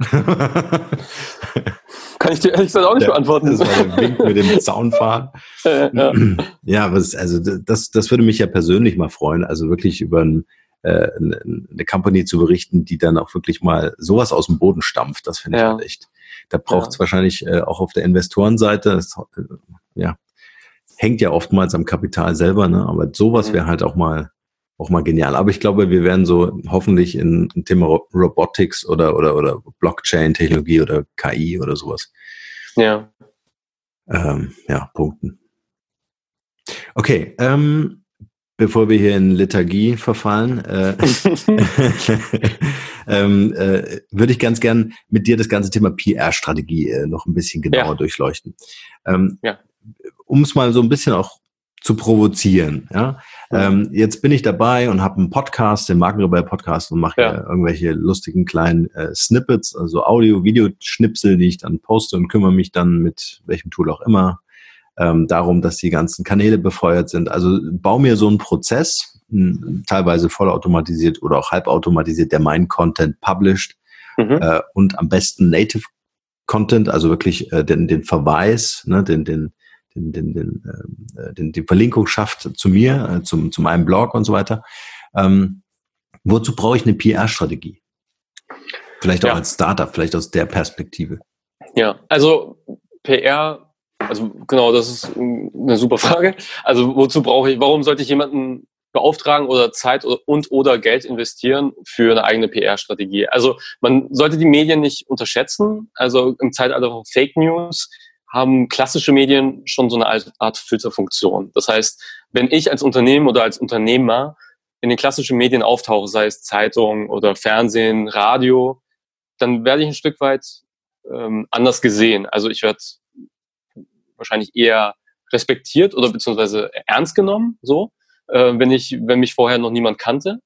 Kann ich dir ehrlich gesagt auch nicht ja, beantworten. Das war der Wink mit dem Zaunfahren. ja, ja was, also das, das würde mich ja persönlich mal freuen. Also wirklich über ein, äh, eine Company zu berichten, die dann auch wirklich mal sowas aus dem Boden stampft. Das finde ich ja. halt echt da braucht es ja. wahrscheinlich äh, auch auf der Investorenseite, das, äh, ja, hängt ja oftmals am Kapital selber, ne? aber sowas wäre mhm. halt auch mal auch mal genial. Aber ich glaube, wir werden so hoffentlich in, in Thema Robotics oder oder oder Blockchain-Technologie oder KI oder sowas. Ja. Ähm, ja, punkten. Okay, ähm, bevor wir hier in Lethargie verfallen, äh, ähm, äh, würde ich ganz gern mit dir das ganze Thema PR-Strategie äh, noch ein bisschen genauer ja. durchleuchten. Ähm, ja. Um es mal so ein bisschen auch zu provozieren. Ja? Ähm, jetzt bin ich dabei und habe einen Podcast, den Markenrebell-Podcast und mache ja. irgendwelche lustigen kleinen äh, Snippets, also Audio-Video-Schnipsel, die ich dann poste und kümmere mich dann mit welchem Tool auch immer ähm, darum, dass die ganzen Kanäle befeuert sind. Also baue mir so einen Prozess, teilweise vollautomatisiert oder auch halbautomatisiert, der meinen Content published mhm. äh, und am besten Native Content, also wirklich äh, den, den Verweis, ne, den, den, den, den, den, äh, den, die Verlinkung schafft zu mir, äh, zum, zu meinem Blog und so weiter. Ähm, wozu brauche ich eine PR-Strategie? Vielleicht auch ja. als Startup, vielleicht aus der Perspektive. Ja, also PR also genau, das ist eine super Frage. Also wozu brauche ich, warum sollte ich jemanden beauftragen oder Zeit und oder Geld investieren für eine eigene PR-Strategie? Also man sollte die Medien nicht unterschätzen. Also im Zeitalter von Fake News haben klassische Medien schon so eine Art Filterfunktion. Das heißt, wenn ich als Unternehmen oder als Unternehmer in den klassischen Medien auftauche, sei es Zeitung oder Fernsehen, Radio, dann werde ich ein Stück weit ähm, anders gesehen. Also ich werde wahrscheinlich eher respektiert oder beziehungsweise ernst genommen, so, äh, wenn ich, wenn mich vorher noch niemand kannte.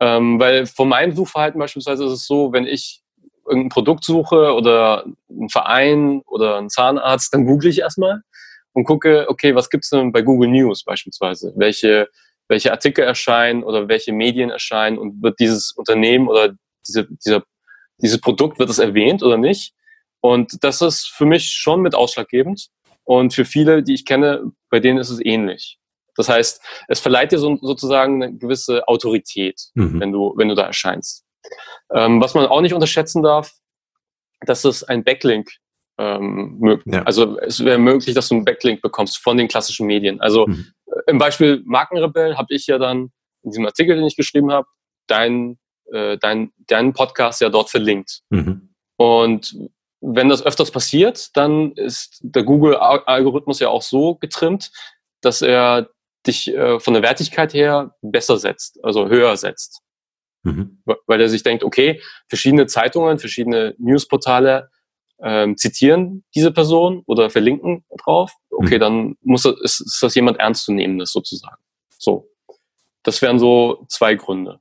Ähm, weil von meinem Suchverhalten beispielsweise ist es so, wenn ich irgendein Produkt suche oder einen Verein oder einen Zahnarzt, dann google ich erstmal und gucke, okay, was gibt's denn bei Google News beispielsweise? Welche, welche Artikel erscheinen oder welche Medien erscheinen und wird dieses Unternehmen oder diese, dieser, dieses Produkt, wird es erwähnt oder nicht? Und das ist für mich schon mit ausschlaggebend. Und für viele, die ich kenne, bei denen ist es ähnlich. Das heißt, es verleiht dir so, sozusagen eine gewisse Autorität, mhm. wenn du, wenn du da erscheinst. Ähm, was man auch nicht unterschätzen darf, dass es ein Backlink ähm, möglich. Ja. Also es wäre möglich, dass du einen Backlink bekommst von den klassischen Medien. Also mhm. Äh, im Beispiel Markenrebell habe ich ja dann in diesem Artikel, den ich geschrieben habe, dein, äh, dein, deinen Podcast ja dort verlinkt. Mhm. Und wenn das öfters passiert, dann ist der Google-Algorithmus ja auch so getrimmt, dass er dich äh, von der Wertigkeit her besser setzt, also höher setzt. Mhm. Weil er sich denkt, okay, verschiedene Zeitungen, verschiedene Newsportale ähm, zitieren diese Person oder verlinken drauf. Okay, mhm. dann muss das, ist, ist das jemand ernstzunehmendes sozusagen. So. Das wären so zwei Gründe.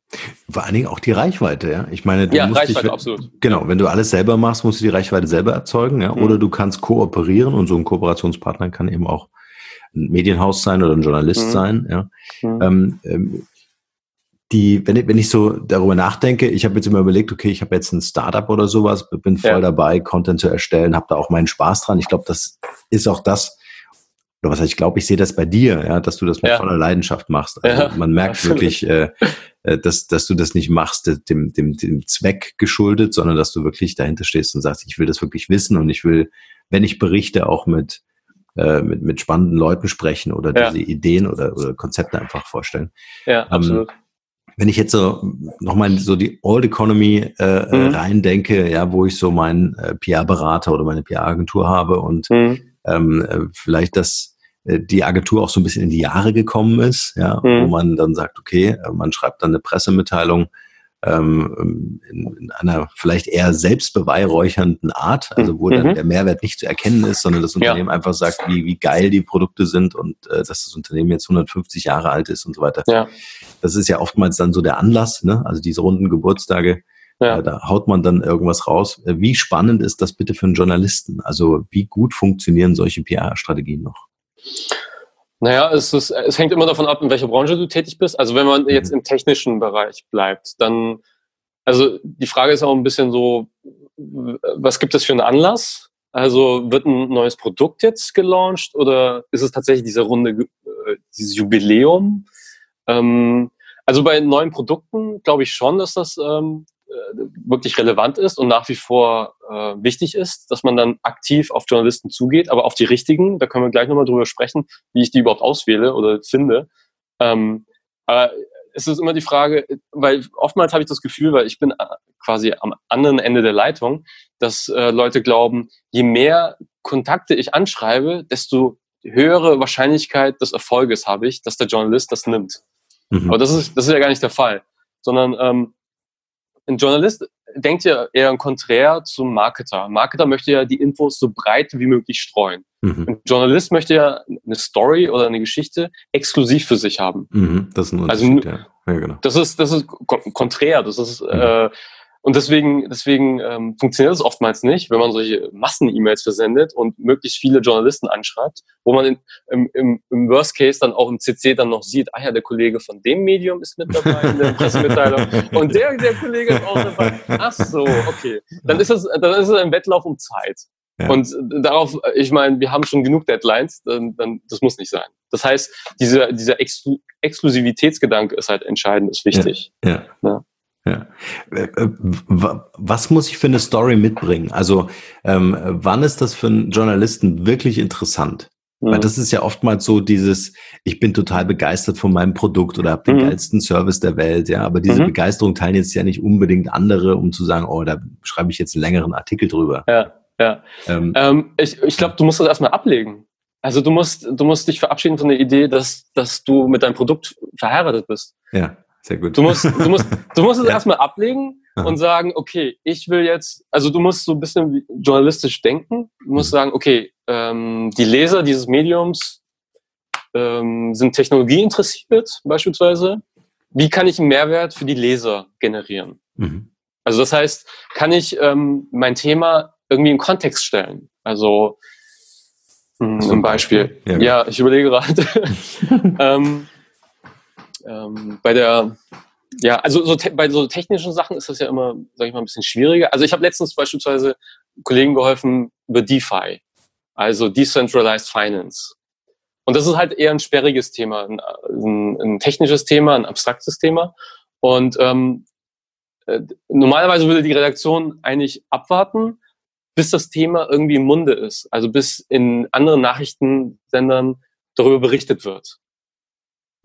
Vor allen Dingen auch die Reichweite, ja. Ich meine, du ja, musst Reichweite, dich, absolut. Genau, wenn du alles selber machst, musst du die Reichweite selber erzeugen, ja. Mhm. Oder du kannst kooperieren und so ein Kooperationspartner kann eben auch ein Medienhaus sein oder ein Journalist mhm. sein, ja. Mhm. Ähm, ähm, die, wenn ich, wenn ich so darüber nachdenke, ich habe jetzt immer überlegt, okay, ich habe jetzt ein Startup oder sowas, bin voll ja. dabei, Content zu erstellen, habe da auch meinen Spaß dran. Ich glaube, das ist auch das, oder was heißt, ich glaube, ich sehe das bei dir, ja, dass du das mit ja. voller Leidenschaft machst. Also ja. man merkt ja, wirklich, äh, äh, dass, dass du das nicht machst, dem, dem, dem Zweck geschuldet, sondern dass du wirklich dahinter stehst und sagst, ich will das wirklich wissen und ich will, wenn ich berichte, auch mit, äh, mit, mit spannenden Leuten sprechen oder diese Ideen oder, oder Konzepte einfach vorstellen. Ja, ähm, absolut. Wenn ich jetzt so nochmal so die Old Economy äh, äh, mhm. reindenke, ja, wo ich so meinen äh, PR-Berater oder meine PR-Agentur habe und mhm. Ähm, äh, vielleicht das äh, die Agentur auch so ein bisschen in die Jahre gekommen ist, ja, mhm. wo man dann sagt, okay, äh, man schreibt dann eine Pressemitteilung ähm, in, in einer vielleicht eher selbstbeweihräuchernden Art, also wo mhm. dann der Mehrwert nicht zu erkennen ist, sondern das Unternehmen ja. einfach sagt, wie, wie geil die Produkte sind und äh, dass das Unternehmen jetzt 150 Jahre alt ist und so weiter. Ja. Das ist ja oftmals dann so der Anlass, ne? also diese runden Geburtstage. Ja. Äh, da haut man dann irgendwas raus. Äh, wie spannend ist das bitte für einen Journalisten? Also wie gut funktionieren solche PR-Strategien noch? Naja, es, ist, es hängt immer davon ab, in welcher Branche du tätig bist. Also wenn man mhm. jetzt im technischen Bereich bleibt, dann, also die Frage ist auch ein bisschen so, was gibt es für einen Anlass? Also wird ein neues Produkt jetzt gelauncht oder ist es tatsächlich diese Runde, äh, dieses Jubiläum? Ähm, also bei neuen Produkten glaube ich schon, dass das ähm, äh, wirklich relevant ist und nach wie vor äh, wichtig ist, dass man dann aktiv auf Journalisten zugeht, aber auf die richtigen, da können wir gleich nochmal drüber sprechen, wie ich die überhaupt auswähle oder finde. Ähm, aber es ist immer die Frage, weil oftmals habe ich das Gefühl, weil ich bin äh, quasi am anderen Ende der Leitung, dass äh, Leute glauben, je mehr Kontakte ich anschreibe, desto höhere Wahrscheinlichkeit des Erfolges habe ich, dass der Journalist das nimmt. Mhm. Aber das ist, das ist ja gar nicht der Fall, sondern ähm, ein Journalist denkt ja eher Konträr zum Marketer. Ein Marketer möchte ja die Infos so breit wie möglich streuen. Mhm. Ein Journalist möchte ja eine Story oder eine Geschichte exklusiv für sich haben. Mhm, das ist ein also Unterschied, also, ja. ja. genau. Das ist, das ist konträr. Das ist, mhm. äh, und deswegen, deswegen ähm, funktioniert es oftmals nicht, wenn man solche Massen-E-Mails versendet und möglichst viele Journalisten anschreibt, wo man in, im, im, im Worst Case dann auch im CC dann noch sieht, ah ja, der Kollege von dem Medium ist mit dabei in der Pressemitteilung und der, der Kollege ist auch dabei. Ach so, okay. Dann ist es, dann ist es ein Wettlauf um Zeit. Ja. Und darauf, ich meine, wir haben schon genug Deadlines, dann, dann das muss nicht sein. Das heißt, diese, dieser Exklu Exklusivitätsgedanke ist halt entscheidend, ist wichtig. Ja. ja. ja. Ja. Äh, äh, was muss ich für eine Story mitbringen? Also ähm, wann ist das für einen Journalisten wirklich interessant? Mhm. Weil das ist ja oftmals so dieses, ich bin total begeistert von meinem Produkt oder habe den mhm. geilsten Service der Welt, ja. Aber diese mhm. Begeisterung teilen jetzt ja nicht unbedingt andere, um zu sagen, oh, da schreibe ich jetzt einen längeren Artikel drüber. Ja. Ja. Ähm, ähm, ich ich glaube, du musst das erstmal ablegen. Also du musst, du musst dich verabschieden von der Idee, dass, dass du mit deinem Produkt verheiratet bist. Ja, sehr gut. Du musst, du musst, du musst es ja. erstmal ablegen Aha. und sagen, okay, ich will jetzt, also du musst so ein bisschen journalistisch denken. Du musst mhm. sagen, okay, ähm, die Leser dieses Mediums ähm, sind Technologie interessiert, beispielsweise. Wie kann ich einen Mehrwert für die Leser generieren? Mhm. Also das heißt, kann ich ähm, mein Thema irgendwie in Kontext stellen? Also hm, zum Beispiel. Ja, ja, ich überlege gerade. ähm, ähm, bei der, ja, also so bei so technischen Sachen ist das ja immer, sag ich mal, ein bisschen schwieriger. Also ich habe letztens beispielsweise Kollegen geholfen über DeFi, also Decentralized Finance. Und das ist halt eher ein sperriges Thema, ein, ein, ein technisches Thema, ein abstraktes Thema. Und ähm, äh, normalerweise würde die Redaktion eigentlich abwarten, bis das Thema irgendwie im Munde ist, also bis in anderen Nachrichtensendern darüber berichtet wird.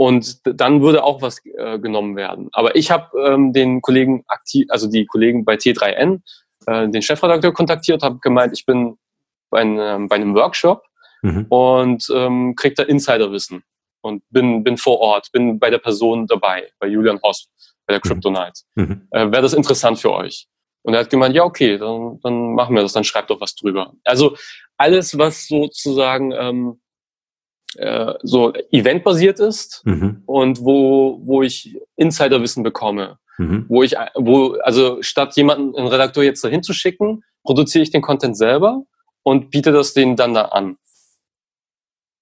Und dann würde auch was äh, genommen werden. Aber ich habe ähm, den Kollegen aktiv, also die Kollegen bei T3N, äh, den Chefredakteur kontaktiert, habe gemeint, ich bin bei, einem, bei einem Workshop mhm. und ähm, krieg da Insiderwissen und bin, bin vor Ort, bin bei der Person dabei, bei Julian Hoss, bei der mhm. Crypto Night. Mhm. Äh, Wäre das interessant für euch? Und er hat gemeint, ja, okay, dann, dann machen wir das, dann schreibt doch was drüber. Also alles, was sozusagen ähm, äh, so eventbasiert ist mhm. und wo, wo ich Insiderwissen bekomme. Mhm. Wo ich, wo, also statt jemanden, einen Redakteur jetzt dahin zu schicken, produziere ich den Content selber und biete das denen dann da an.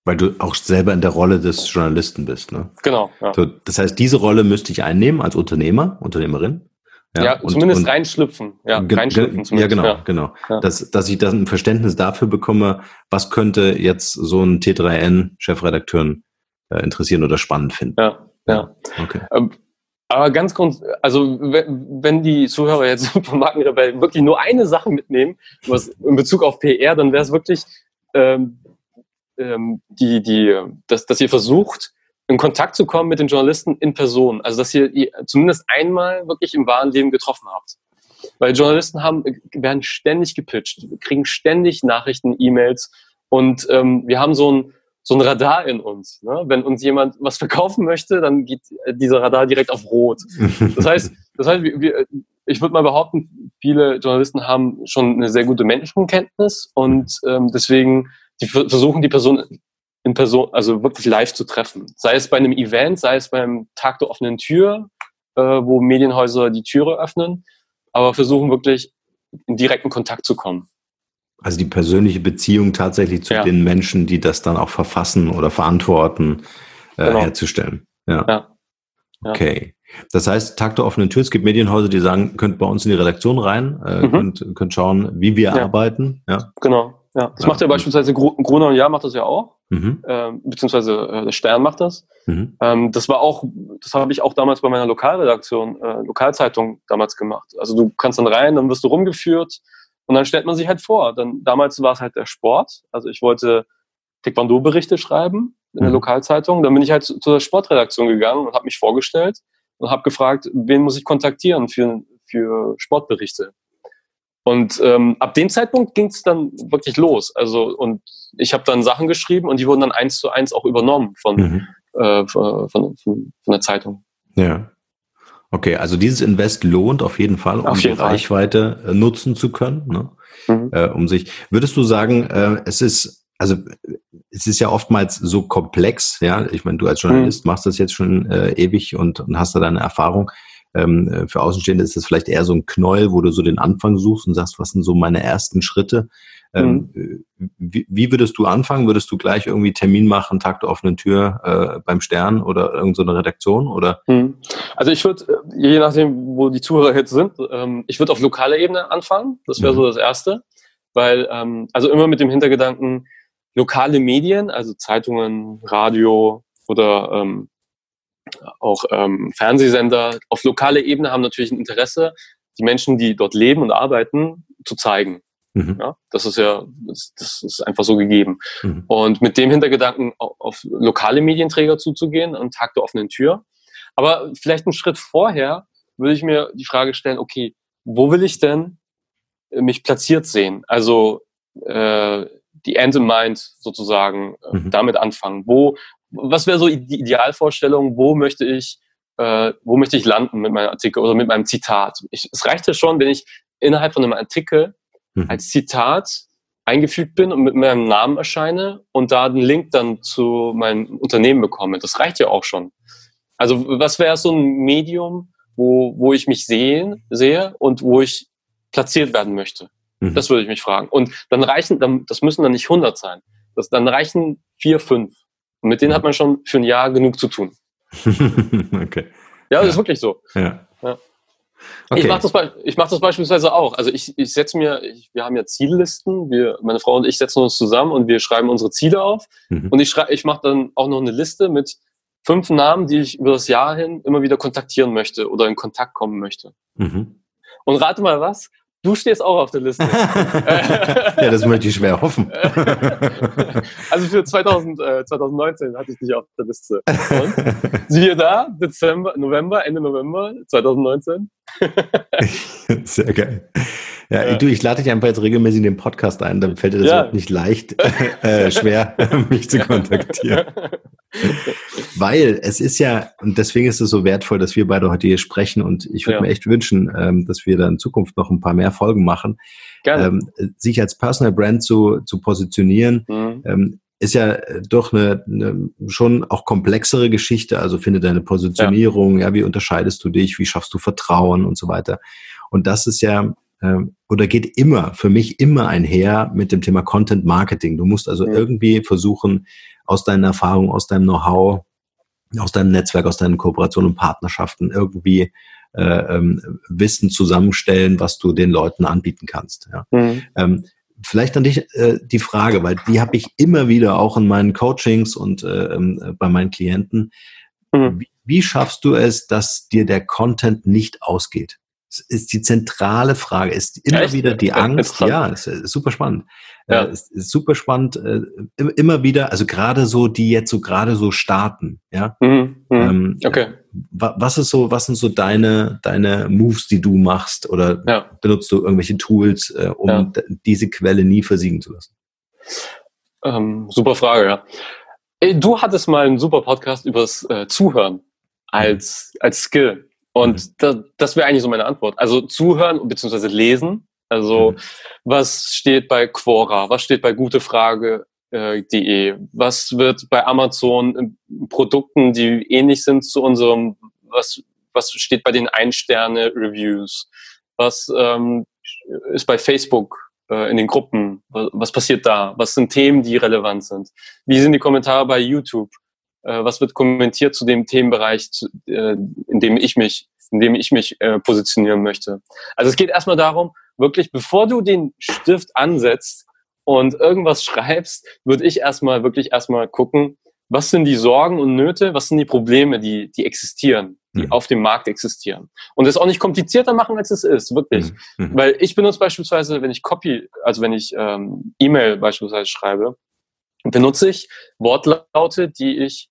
Weil du auch selber in der Rolle des Journalisten bist, ne? Genau. Ja. So, das heißt, diese Rolle müsste ich einnehmen als Unternehmer, Unternehmerin. Ja, ja und, zumindest und reinschlüpfen. Ja, reinschlüpfen ja genau, ja. genau. Ja. Dass, dass ich dann ein Verständnis dafür bekomme, was könnte jetzt so ein T3N-Chefredakteur äh, interessieren oder spannend finden. Ja, ja. Okay. Ähm, aber ganz kurz, also wenn die Zuhörer jetzt von Markenrebell wirklich nur eine Sache mitnehmen, was in Bezug auf PR, dann wäre es wirklich ähm, ähm, die, die, dass, dass ihr versucht, in Kontakt zu kommen mit den Journalisten in Person. Also dass ihr zumindest einmal wirklich im wahren Leben getroffen habt. Weil Journalisten haben, werden ständig gepitcht, kriegen ständig Nachrichten, E-Mails und ähm, wir haben so ein, so ein Radar in uns. Ne? Wenn uns jemand was verkaufen möchte, dann geht dieser Radar direkt auf Rot. Das heißt, das heißt wir, ich würde mal behaupten, viele Journalisten haben schon eine sehr gute Menschenkenntnis und ähm, deswegen die versuchen die Person in Person, also wirklich live zu treffen. Sei es bei einem Event, sei es beim Tag der offenen Tür, äh, wo Medienhäuser die Türe öffnen, aber versuchen wirklich in direkten Kontakt zu kommen. Also die persönliche Beziehung tatsächlich zu ja. den Menschen, die das dann auch verfassen oder verantworten, äh, genau. herzustellen. Ja. ja. Okay. Das heißt, Tag der offenen Tür, es gibt Medienhäuser, die sagen, könnt bei uns in die Redaktion rein, äh, mhm. könnt, könnt schauen, wie wir ja. arbeiten. Ja. Genau. Ja, das macht ja beispielsweise Gruner und Jahr macht das ja auch, mhm. ähm, beziehungsweise äh, der Stern macht das. Mhm. Ähm, das war auch, das habe ich auch damals bei meiner Lokalredaktion, äh, Lokalzeitung damals gemacht. Also du kannst dann rein, dann wirst du rumgeführt und dann stellt man sich halt vor. Dann damals war es halt der Sport. Also ich wollte Taekwondo-Berichte schreiben in der mhm. Lokalzeitung. Dann bin ich halt zu, zur Sportredaktion gegangen und habe mich vorgestellt und habe gefragt, wen muss ich kontaktieren für, für Sportberichte. Und ähm, ab dem Zeitpunkt ging es dann wirklich los. Also und ich habe dann Sachen geschrieben und die wurden dann eins zu eins auch übernommen von, mhm. äh, von, von, von, der Zeitung. Ja. Okay, also dieses Invest lohnt auf jeden Fall, um auf jeden die Fall. Reichweite äh, nutzen zu können, ne? Mhm. Äh, um sich. Würdest du sagen, äh, es ist also es ist ja oftmals so komplex, ja. Ich meine, du als Journalist mhm. machst das jetzt schon äh, ewig und, und hast da deine Erfahrung. Ähm, äh, für Außenstehende ist das vielleicht eher so ein Knäuel, wo du so den Anfang suchst und sagst, was sind so meine ersten Schritte? Ähm, mhm. wie, wie, würdest du anfangen? Würdest du gleich irgendwie Termin machen, Tag der offenen Tür äh, beim Stern oder irgendeine so Redaktion? Oder? Mhm. Also ich würde, äh, je nachdem, wo die Zuhörer jetzt sind, ähm, ich würde auf lokaler Ebene anfangen. Das wäre mhm. so das Erste. Weil, ähm, also immer mit dem Hintergedanken, lokale Medien, also Zeitungen, Radio oder ähm, auch ähm, Fernsehsender auf lokaler Ebene haben natürlich ein Interesse, die Menschen, die dort leben und arbeiten, zu zeigen. Mhm. Ja, das ist ja, das, ist einfach so gegeben. Mhm. Und mit dem Hintergedanken auf, auf lokale Medienträger zuzugehen, am Tag der offenen Tür. Aber vielleicht einen Schritt vorher würde ich mir die Frage stellen, okay, wo will ich denn mich platziert sehen. Also äh, die End in Mind sozusagen äh, mhm. damit anfangen. Wo, was wäre so die Idealvorstellung? Wo möchte ich, äh, wo möchte ich landen mit meinem Artikel oder mit meinem Zitat? Ich, es reicht ja schon, wenn ich innerhalb von einem Artikel mhm. als Zitat eingefügt bin und mit meinem Namen erscheine und da den Link dann zu meinem Unternehmen bekomme. Das reicht ja auch schon. Also was wäre so ein Medium, wo, wo ich mich sehen, sehe und wo ich platziert werden möchte? Mhm. Das würde ich mich fragen. Und dann reichen, dann, das müssen dann nicht 100 sein. Das, dann reichen vier, fünf. Und mit denen hat man schon für ein Jahr genug zu tun. okay. Ja, das ja. ist wirklich so. Ja. ja. Okay. Ich mache das, ich mach das beispielsweise auch. Also ich, ich setze mir, ich, wir haben ja Ziellisten, wir, meine Frau und ich setzen uns zusammen und wir schreiben unsere Ziele auf. Mhm. Und ich, schrei, ich mache dann auch noch eine Liste mit fünf Namen, die ich über das Jahr hin immer wieder kontaktieren möchte oder in Kontakt kommen möchte. Mhm. Und rate mal was? Du stehst auch auf der Liste. ja, das möchte ich schwer hoffen. also für 2000, äh, 2019 hatte ich dich auf der Liste. Und siehe da, Dezember, November, Ende November 2019. Sehr geil. Ja, ja. Du, ich lade dich einfach jetzt regelmäßig in den Podcast ein, dann fällt dir das ja. überhaupt nicht leicht, äh, schwer, mich zu kontaktieren. Weil es ist ja, und deswegen ist es so wertvoll, dass wir beide heute hier sprechen und ich würde ja. mir echt wünschen, ähm, dass wir da in Zukunft noch ein paar mehr Folgen machen. Ähm, sich als Personal Brand zu, zu positionieren, mhm. ähm, ist ja doch eine, eine schon auch komplexere Geschichte. Also finde deine Positionierung, ja. ja, wie unterscheidest du dich, wie schaffst du Vertrauen und so weiter. Und das ist ja oder geht immer, für mich immer einher mit dem Thema Content Marketing. Du musst also mhm. irgendwie versuchen, aus deinen Erfahrungen, aus deinem Know-how, aus deinem Netzwerk, aus deinen Kooperationen und Partnerschaften irgendwie äh, ähm, Wissen zusammenstellen, was du den Leuten anbieten kannst. Ja. Mhm. Ähm, vielleicht an dich äh, die Frage, weil die habe ich immer wieder auch in meinen Coachings und äh, ähm, bei meinen Klienten. Mhm. Wie, wie schaffst du es, dass dir der Content nicht ausgeht? Ist die zentrale Frage, ist immer Echt? wieder die Angst. Ja, ist, ist super spannend. Ja. Äh, ist, ist super spannend. Äh, immer wieder, also gerade so, die jetzt so gerade so starten. Ja. Mhm, mhm. Ähm, okay. Was ist so, was sind so deine deine Moves, die du machst, oder ja. benutzt du irgendwelche Tools, äh, um ja. diese Quelle nie versiegen zu lassen? Ähm, super Frage. Ja. Du hattest mal einen super Podcast übers äh, Zuhören als als Skill. Und mhm. da, das wäre eigentlich so meine Antwort. Also zuhören bzw. lesen. Also mhm. was steht bei Quora, was steht bei gutefrage.de, äh, was wird bei Amazon Produkten, die ähnlich sind zu unserem, was, was steht bei den Ein-Sterne-Reviews, was ähm, ist bei Facebook äh, in den Gruppen, was passiert da, was sind Themen, die relevant sind, wie sind die Kommentare bei YouTube, äh, was wird kommentiert zu dem Themenbereich, zu, äh, in dem ich mich, in dem ich mich äh, positionieren möchte. Also es geht erstmal darum, wirklich, bevor du den Stift ansetzt und irgendwas schreibst, würde ich erstmal wirklich erstmal gucken, was sind die Sorgen und Nöte, was sind die Probleme, die, die existieren, die mhm. auf dem Markt existieren. Und das auch nicht komplizierter machen, als es ist, wirklich. Mhm. mhm. Weil ich benutze beispielsweise, wenn ich Copy, also wenn ich ähm, E-Mail beispielsweise schreibe, benutze ich Wortlaute, die ich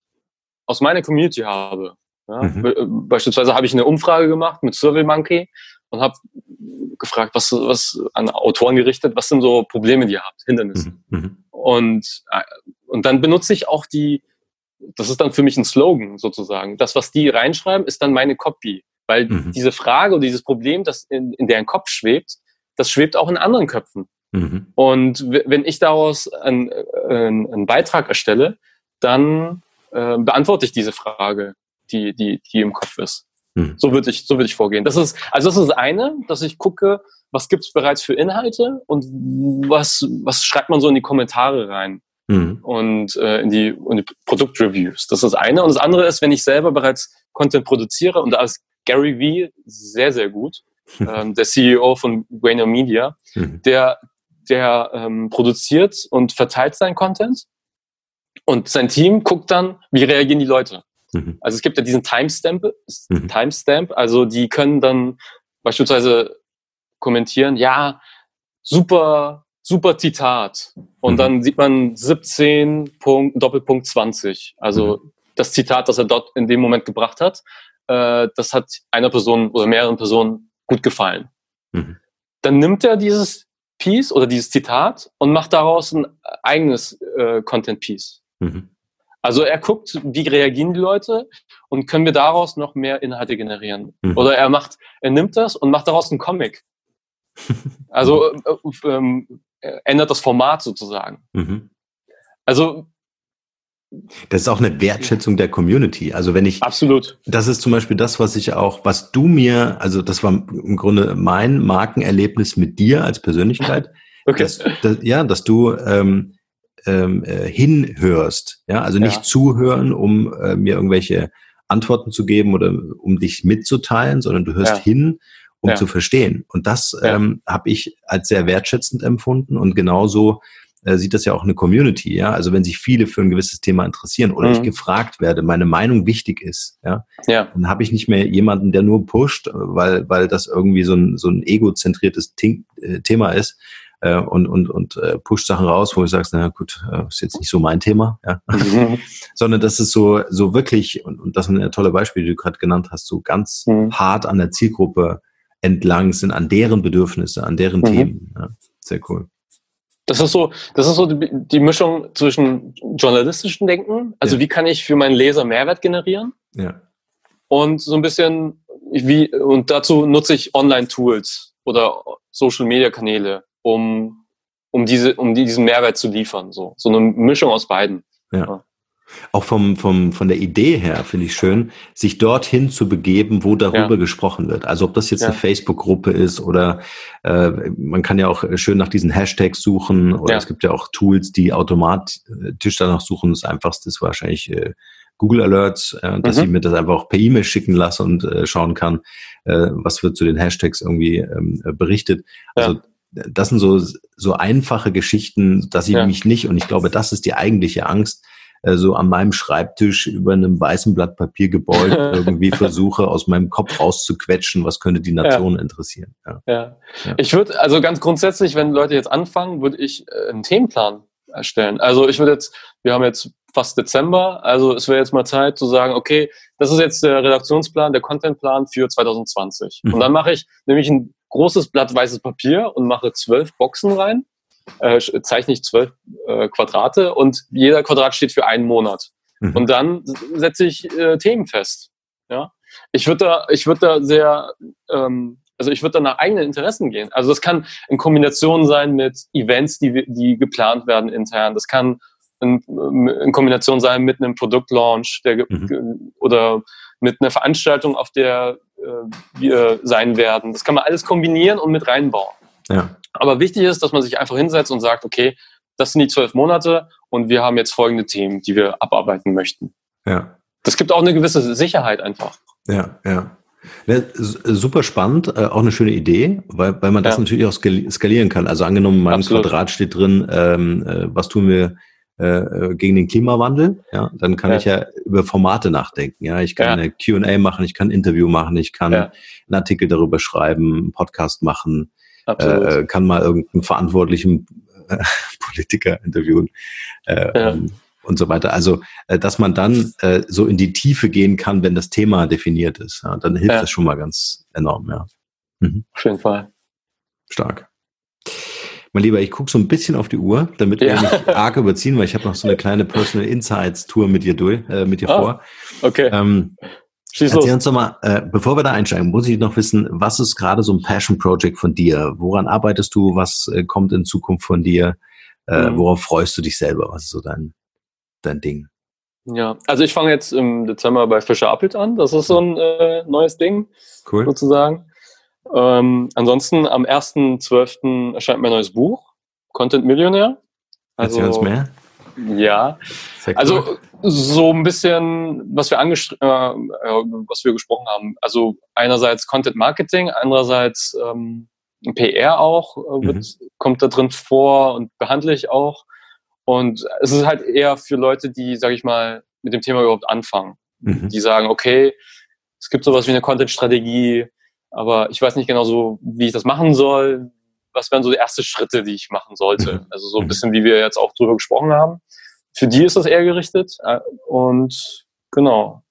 aus meiner Community habe. Ja, mhm. Beispielsweise habe ich eine Umfrage gemacht mit SurveyMonkey und habe gefragt, was, was an Autoren gerichtet, was sind so Probleme, die ihr habt, Hindernisse. Mhm. mhm. Und, äh, und dann benutze ich auch die, das ist dann für mich ein Slogan sozusagen. Das, was die reinschreiben, ist dann meine Copy. Weil mhm. diese Frage oder dieses Problem, das in, in deren Kopf schwebt, das schwebt auch in anderen Köpfen. Mhm. Und wenn ich daraus einen, einen, einen Beitrag erstelle, dann äh, beantworte ich diese Frage, die, die, die im Kopf ist. Mhm. So würde ich, so würde ich vorgehen. Das ist, also das ist eine, dass ich gucke, was gibt es bereits für Inhalte und was, was schreibt man so in die Kommentare rein mhm. und äh, in, die, in die Produktreviews. Das ist das eine. Und das andere ist, wenn ich selber bereits Content produziere und da ist Gary Vee sehr, sehr gut, ähm, der CEO von Wayner Media, mhm. der, der ähm, produziert und verteilt seinen Content und sein Team guckt dann, wie reagieren die Leute. Mhm. Also es gibt ja diesen Timestamp, mhm. Timestamp, also die können dann beispielsweise kommentieren, ja, super, super Zitat. Und mhm. dann sieht man 17 Punkt, Doppelpunkt 20. Also mhm. das Zitat, das er dort in dem Moment gebracht hat, äh, das hat einer Person oder mehreren Personen gut gefallen. Mhm. dann nimmt er dieses Piece oder dieses Zitat und macht daraus ein eigenes äh, Content-Piece. Mhm. Also er guckt, wie reagieren die Leute und können wir daraus noch mehr Inhalte generieren. Mhm. Oder er macht, er nimmt das und macht daraus einen Comic. Also äh, äh, ähm, ändert das Format sozusagen. Mhm. Also das ist auch eine Wertschätzung der Community. Also wenn ich absolut, das ist zum Beispiel das, was ich auch, was du mir, also das war im Grunde mein Markenerlebnis mit dir als Persönlichkeit. okay. Dass, dass, ja, dass du ähm, ähm, äh, hinhörst, ja, also nicht ja. zuhören, um äh, mir irgendwelche Antworten zu geben oder um dich mitzuteilen, sondern du hörst ja. hin, um ja. zu verstehen. Und das ähm, habe ich als sehr wertschätzend empfunden und genauso äh, sieht das ja auch eine Community, ja. Also wenn sich viele für ein gewisses Thema interessieren oder mhm. ich gefragt werde, meine Meinung wichtig ist, ja, ja. dann habe ich nicht mehr jemanden, der nur pusht, weil, weil das irgendwie so ein, so ein egozentriertes äh, Thema ist, äh, und, und, und äh, pusht Sachen raus, wo ich sage, na gut, äh, ist jetzt nicht so mein Thema, ja. Mhm. sondern das ist so, so wirklich, und, und das sind ja tolle Beispiele, die du gerade genannt hast, so ganz mhm. hart an der Zielgruppe entlang sind, an deren Bedürfnisse, an deren mhm. Themen. Ja. Sehr cool. Das ist so, das ist so die, die Mischung zwischen journalistischen Denken, also ja. wie kann ich für meinen Leser Mehrwert generieren? Ja. Und so ein bisschen wie, und dazu nutze ich Online-Tools oder Social-Media-Kanäle, um, um diese, um diesen Mehrwert zu liefern. So, so eine Mischung aus beiden. Ja. ja. Auch vom, vom, von der Idee her finde ich schön, sich dorthin zu begeben, wo darüber ja. gesprochen wird. Also ob das jetzt ja. eine Facebook-Gruppe ist oder äh, man kann ja auch schön nach diesen Hashtags suchen oder ja. es gibt ja auch Tools, die automatisch danach suchen. Das einfachste ist wahrscheinlich äh, Google Alerts, äh, dass mhm. ich mir das einfach auch per E-Mail schicken lasse und äh, schauen kann, äh, was wird zu den Hashtags irgendwie ähm, berichtet. Also das sind so, so einfache Geschichten, dass ich mich nicht, und ich glaube, das ist die eigentliche Angst, äh, so an meinem Schreibtisch über einem weißen Blatt Papier gebeult irgendwie versuche, aus meinem Kopf rauszuquetschen, was könnte die Nation ja. interessieren. Ja. ja. ja. Ich würde, also ganz grundsätzlich, wenn Leute jetzt anfangen, würde ich äh, einen Themenplan erstellen. Also ich würde jetzt, wir haben jetzt fast Dezember, also es wäre jetzt mal Zeit zu sagen, okay, das ist jetzt der Redaktionsplan, der Contentplan für 2020. Mhm. Und dann mache ich nämlich ein großes Blatt weißes Papier und mache zwölf Boxen rein, äh, zeichne ich zwölf äh, Quadrate und jeder Quadrat steht für einen Monat. Mhm. Und dann setze ich äh, Themen fest. Ja, ich würde da, ich würde da sehr, ähm, also ich würde da nach eigenen Interessen gehen. Also das kann in Kombination sein mit Events, die, die geplant werden intern. Das kann in, in Kombination sein mit einem Produktlaunch der, mhm. oder mit einer Veranstaltung, auf der äh, wir sein werden. Das kann man alles kombinieren und mit reinbauen. Ja. Aber wichtig ist, dass man sich einfach hinsetzt und sagt, okay, das sind die zwölf Monate und wir haben jetzt folgende Themen, die wir abarbeiten möchten. Ja. Das gibt auch eine gewisse Sicherheit einfach. Ja, ja. ja super spannend, äh, auch eine schöne Idee, weil, weil man das ja. natürlich auch skalieren kann. Also angenommen, in meinem Absolut. Quadrat steht drin, ähm, äh, was tun wir äh, äh, gegen den Klimawandel, ja, dann kann ja. ich ja über Formate nachdenken. Ja, ich kann eine Q&A machen, ich kann ein Interview machen, ich kann einen Artikel darüber schreiben, einen Podcast machen, äh, kann mal irgendeinen verantwortlichen äh, Politiker interviewen äh, um, und so weiter. Also, äh, dass man dann äh, so in die Tiefe gehen kann, wenn das Thema definiert ist. Ja, dann hilft das schon mal ganz enorm. Ja. Mhm. Auf jeden Fall. Stark. Mein Lieber, ich gucke so ein bisschen auf die Uhr, damit ja. wir nicht arg überziehen, weil ich habe noch so eine kleine Personal Insights Tour mit dir durch, äh, mit dir oh, vor. Okay. Ähm, Schieß Erzähl los. uns doch mal, äh, bevor wir da einsteigen, muss ich noch wissen, was ist gerade so ein Passion Project von dir? Woran arbeitest du? Was äh, kommt in Zukunft von dir? Äh, mhm. Worauf freust du dich selber? Was ist so dein, dein Ding? Ja, also ich fange jetzt im Dezember bei Fischer Appelt an. Das ist so ein äh, neues Ding, cool. sozusagen. Ähm, ansonsten am 1.12. erscheint mein neues Buch, Content Millionär. Also, Erzähl uns mehr. Ja, also so ein bisschen, was wir, äh, was wir gesprochen haben. Also einerseits Content Marketing, andererseits ähm, PR auch äh, wird, mhm. kommt da drin vor und behandle ich auch. Und es ist halt eher für Leute, die, sage ich mal, mit dem Thema überhaupt anfangen. Mhm. Die sagen, okay, es gibt sowas wie eine Content-Strategie, aber ich weiß nicht genau so, wie ich das machen soll. Was wären so die ersten Schritte, die ich machen sollte? Mhm. Also so ein mhm. bisschen, wie wir jetzt auch drüber gesprochen haben. Für die ist das eher gerichtet. Äh, und genau.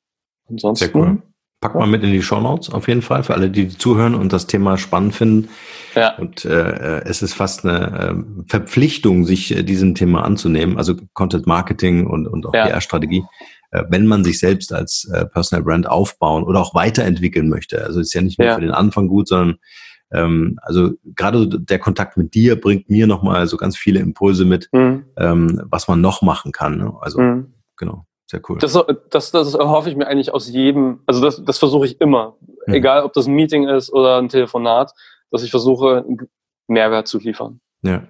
Ansonsten. Sehr cool. Pack mal mit in die Show Notes auf jeden Fall für alle, die, die zuhören und das Thema spannend finden. Ja. Und äh, es ist fast eine äh, Verpflichtung, sich äh, diesem Thema anzunehmen, also Content Marketing und, und auch ja. PR-Strategie, äh, wenn man sich selbst als äh, Personal Brand aufbauen oder auch weiterentwickeln möchte. Also ist ja nicht nur ja. für den Anfang gut, sondern ähm, also gerade der Kontakt mit dir bringt mir nochmal so ganz viele Impulse mit, mhm. ähm, was man noch machen kann. Ne? Also mhm. genau. Sehr cool. Das, das, das erhoffe ich mir eigentlich aus jedem, also das, das versuche ich immer. Mhm. Egal, ob das ein Meeting ist oder ein Telefonat, dass ich versuche, Mehrwert zu liefern. Ja.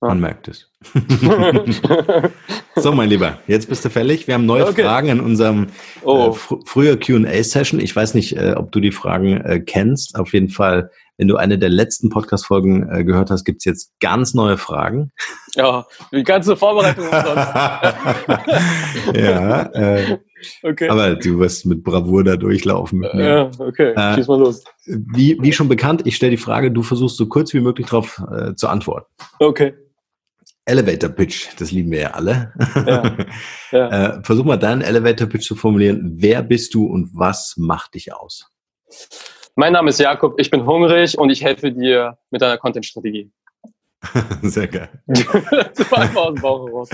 Man merkt es. so, mein Lieber, jetzt bist du fällig. Wir haben neue okay. Fragen in unserem äh, oh. äh, fr früher QA-Session. Ich weiß nicht, äh, ob du die Fragen äh, kennst. Auf jeden Fall wenn du eine der letzten Podcast-Folgen äh, gehört hast, gibt's jetzt ganz neue Fragen. Ja, die ganze Vorbereitung umsonst. ja, äh, okay. aber du wirst mit Bravour da durchlaufen. Mir. Ja, okay, äh, schieß mal los. Wie, wie schon bekannt, ich stelle die Frage, du versuchst so kurz wie möglich darauf äh, zu antworten. Okay. Elevator Pitch, das lieben wir ja alle. Ja, ja. äh, versuch mal deinen Elevator Pitch zu formulieren. Wer bist du und was macht dich aus? Mein Name ist Jakob, ich bin hungrig und ich helfe dir mit deiner Content-Strategie. Sehr geil. aus dem Bauch heraus.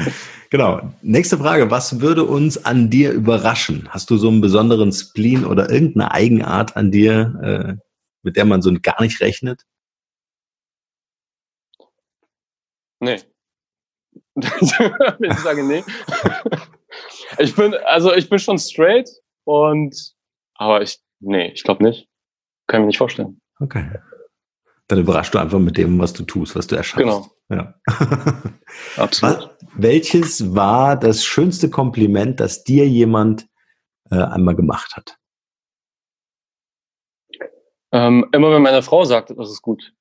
Genau. Nächste Frage. Was würde uns an dir überraschen? Hast du so einen besonderen Spleen oder irgendeine Eigenart an dir, äh, mit der man so gar nicht rechnet? Nee. Ich sage nee. ich bin, also ich bin schon straight und, aber ich, nee, ich glaube nicht. Kann ich mir nicht vorstellen. Okay. Dann überraschst du einfach mit dem, was du tust, was du erschaffst. Genau. Ja. Absolut. welches war das schönste Kompliment, das dir jemand äh, einmal gemacht hat? Ähm, immer wenn meine Frau sagt, das ist gut.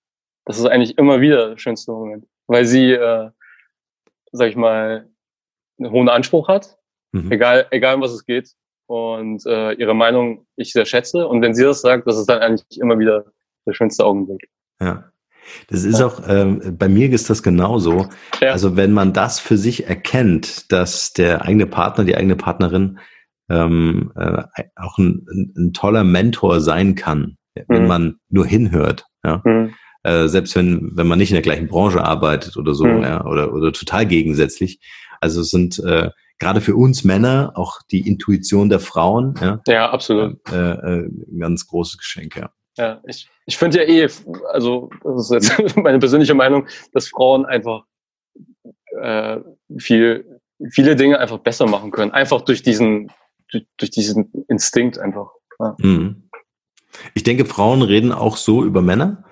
Das ist eigentlich immer wieder der schönste Moment. Weil sie, äh, sag ich mal, einen hohen Anspruch hat. Mhm. Egal, egal um was es geht und äh, ihre Meinung ich sehr schätze. Und wenn sie das sagt, das ist dann eigentlich immer wieder der schönste Augenblick. Ja. Das ist ja. auch, ähm, bei mir ist das genauso. Ja. Also wenn man das für sich erkennt, dass der eigene Partner, die eigene Partnerin ähm, äh, auch ein, ein, ein, toller Mentor sein kann, wenn mhm. man nur hinhört. Ja? Mhm. Äh, selbst wenn, wenn man nicht in der gleichen Branche arbeitet oder so, mhm. ja, oder, oder total gegensätzlich. Also sind äh, gerade für uns Männer auch die Intuition der Frauen. Ja, ja absolut. Äh, äh, ein ganz großes Geschenk, ja. Ja, ich, ich finde ja eh, also das ist jetzt meine persönliche Meinung, dass Frauen einfach äh, viel, viele Dinge einfach besser machen können. Einfach durch diesen, durch, durch diesen Instinkt einfach. Ja. Mhm. Ich denke, Frauen reden auch so über Männer.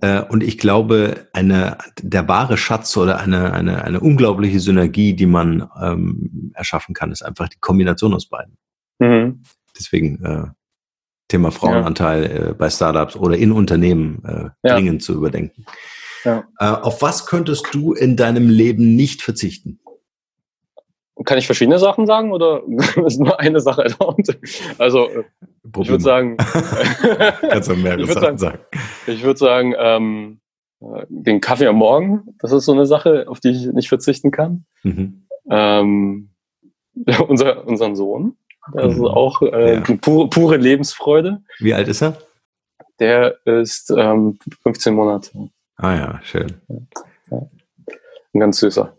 Äh, und ich glaube, eine, der wahre Schatz oder eine, eine, eine unglaubliche Synergie, die man ähm, erschaffen kann, ist einfach die Kombination aus beiden. Mhm. Deswegen äh, Thema Frauenanteil ja. äh, bei Startups oder in Unternehmen äh, ja. dringend zu überdenken. Ja. Äh, auf was könntest du in deinem Leben nicht verzichten? Kann ich verschiedene Sachen sagen oder ist nur eine Sache erlaubt? Also Problem. ich würde sagen, kannst du mehrere ich Sachen sagen. Ich würde sagen, ähm, den Kaffee am Morgen, das ist so eine Sache, auf die ich nicht verzichten kann. Mhm. Ähm, unser, unseren Sohn, das mhm. ist auch äh, ja. pure, pure Lebensfreude. Wie alt ist er? Der ist ähm, 15 Monate. Ah ja, schön. Ja. Ein ganz süßer.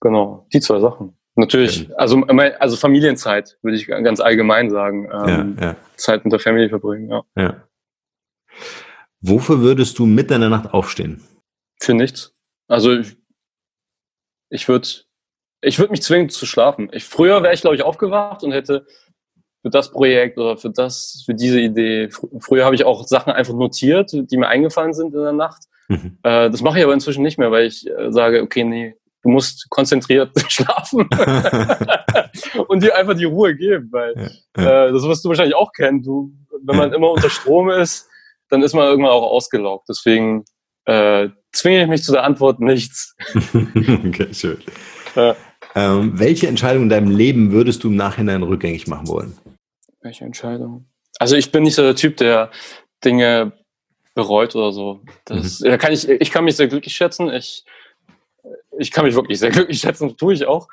Genau, die zwei Sachen. Natürlich, also, also Familienzeit, würde ich ganz allgemein sagen. Ähm, ja, ja. Zeit mit der Familie verbringen, ja. ja. Wofür würdest du mitten in der Nacht aufstehen? Für nichts. Also ich, ich würde ich würd mich zwingen zu schlafen. Ich, früher wäre ich, glaube ich, aufgewacht und hätte für das Projekt oder für das, für diese Idee. Fr früher habe ich auch Sachen einfach notiert, die mir eingefallen sind in der Nacht. Mhm. Äh, das mache ich aber inzwischen nicht mehr, weil ich äh, sage, okay, nee, du musst konzentriert schlafen und dir einfach die Ruhe geben, weil ja, ja. Äh, das wirst du wahrscheinlich auch kennen. Du, wenn man ja. immer unter Strom ist, dann ist man irgendwann auch ausgelaugt. Deswegen äh, zwinge ich mich zu der Antwort nichts. okay, schön. Ähm, welche Entscheidung in deinem Leben würdest du im Nachhinein rückgängig machen wollen? Welche Entscheidung? Also ich bin nicht so der Typ, der Dinge bereut oder so. Das, mhm. da kann ich, ich kann mich sehr glücklich schätzen. Ich ich kann mich wirklich sehr glücklich schätzen, tue ich auch.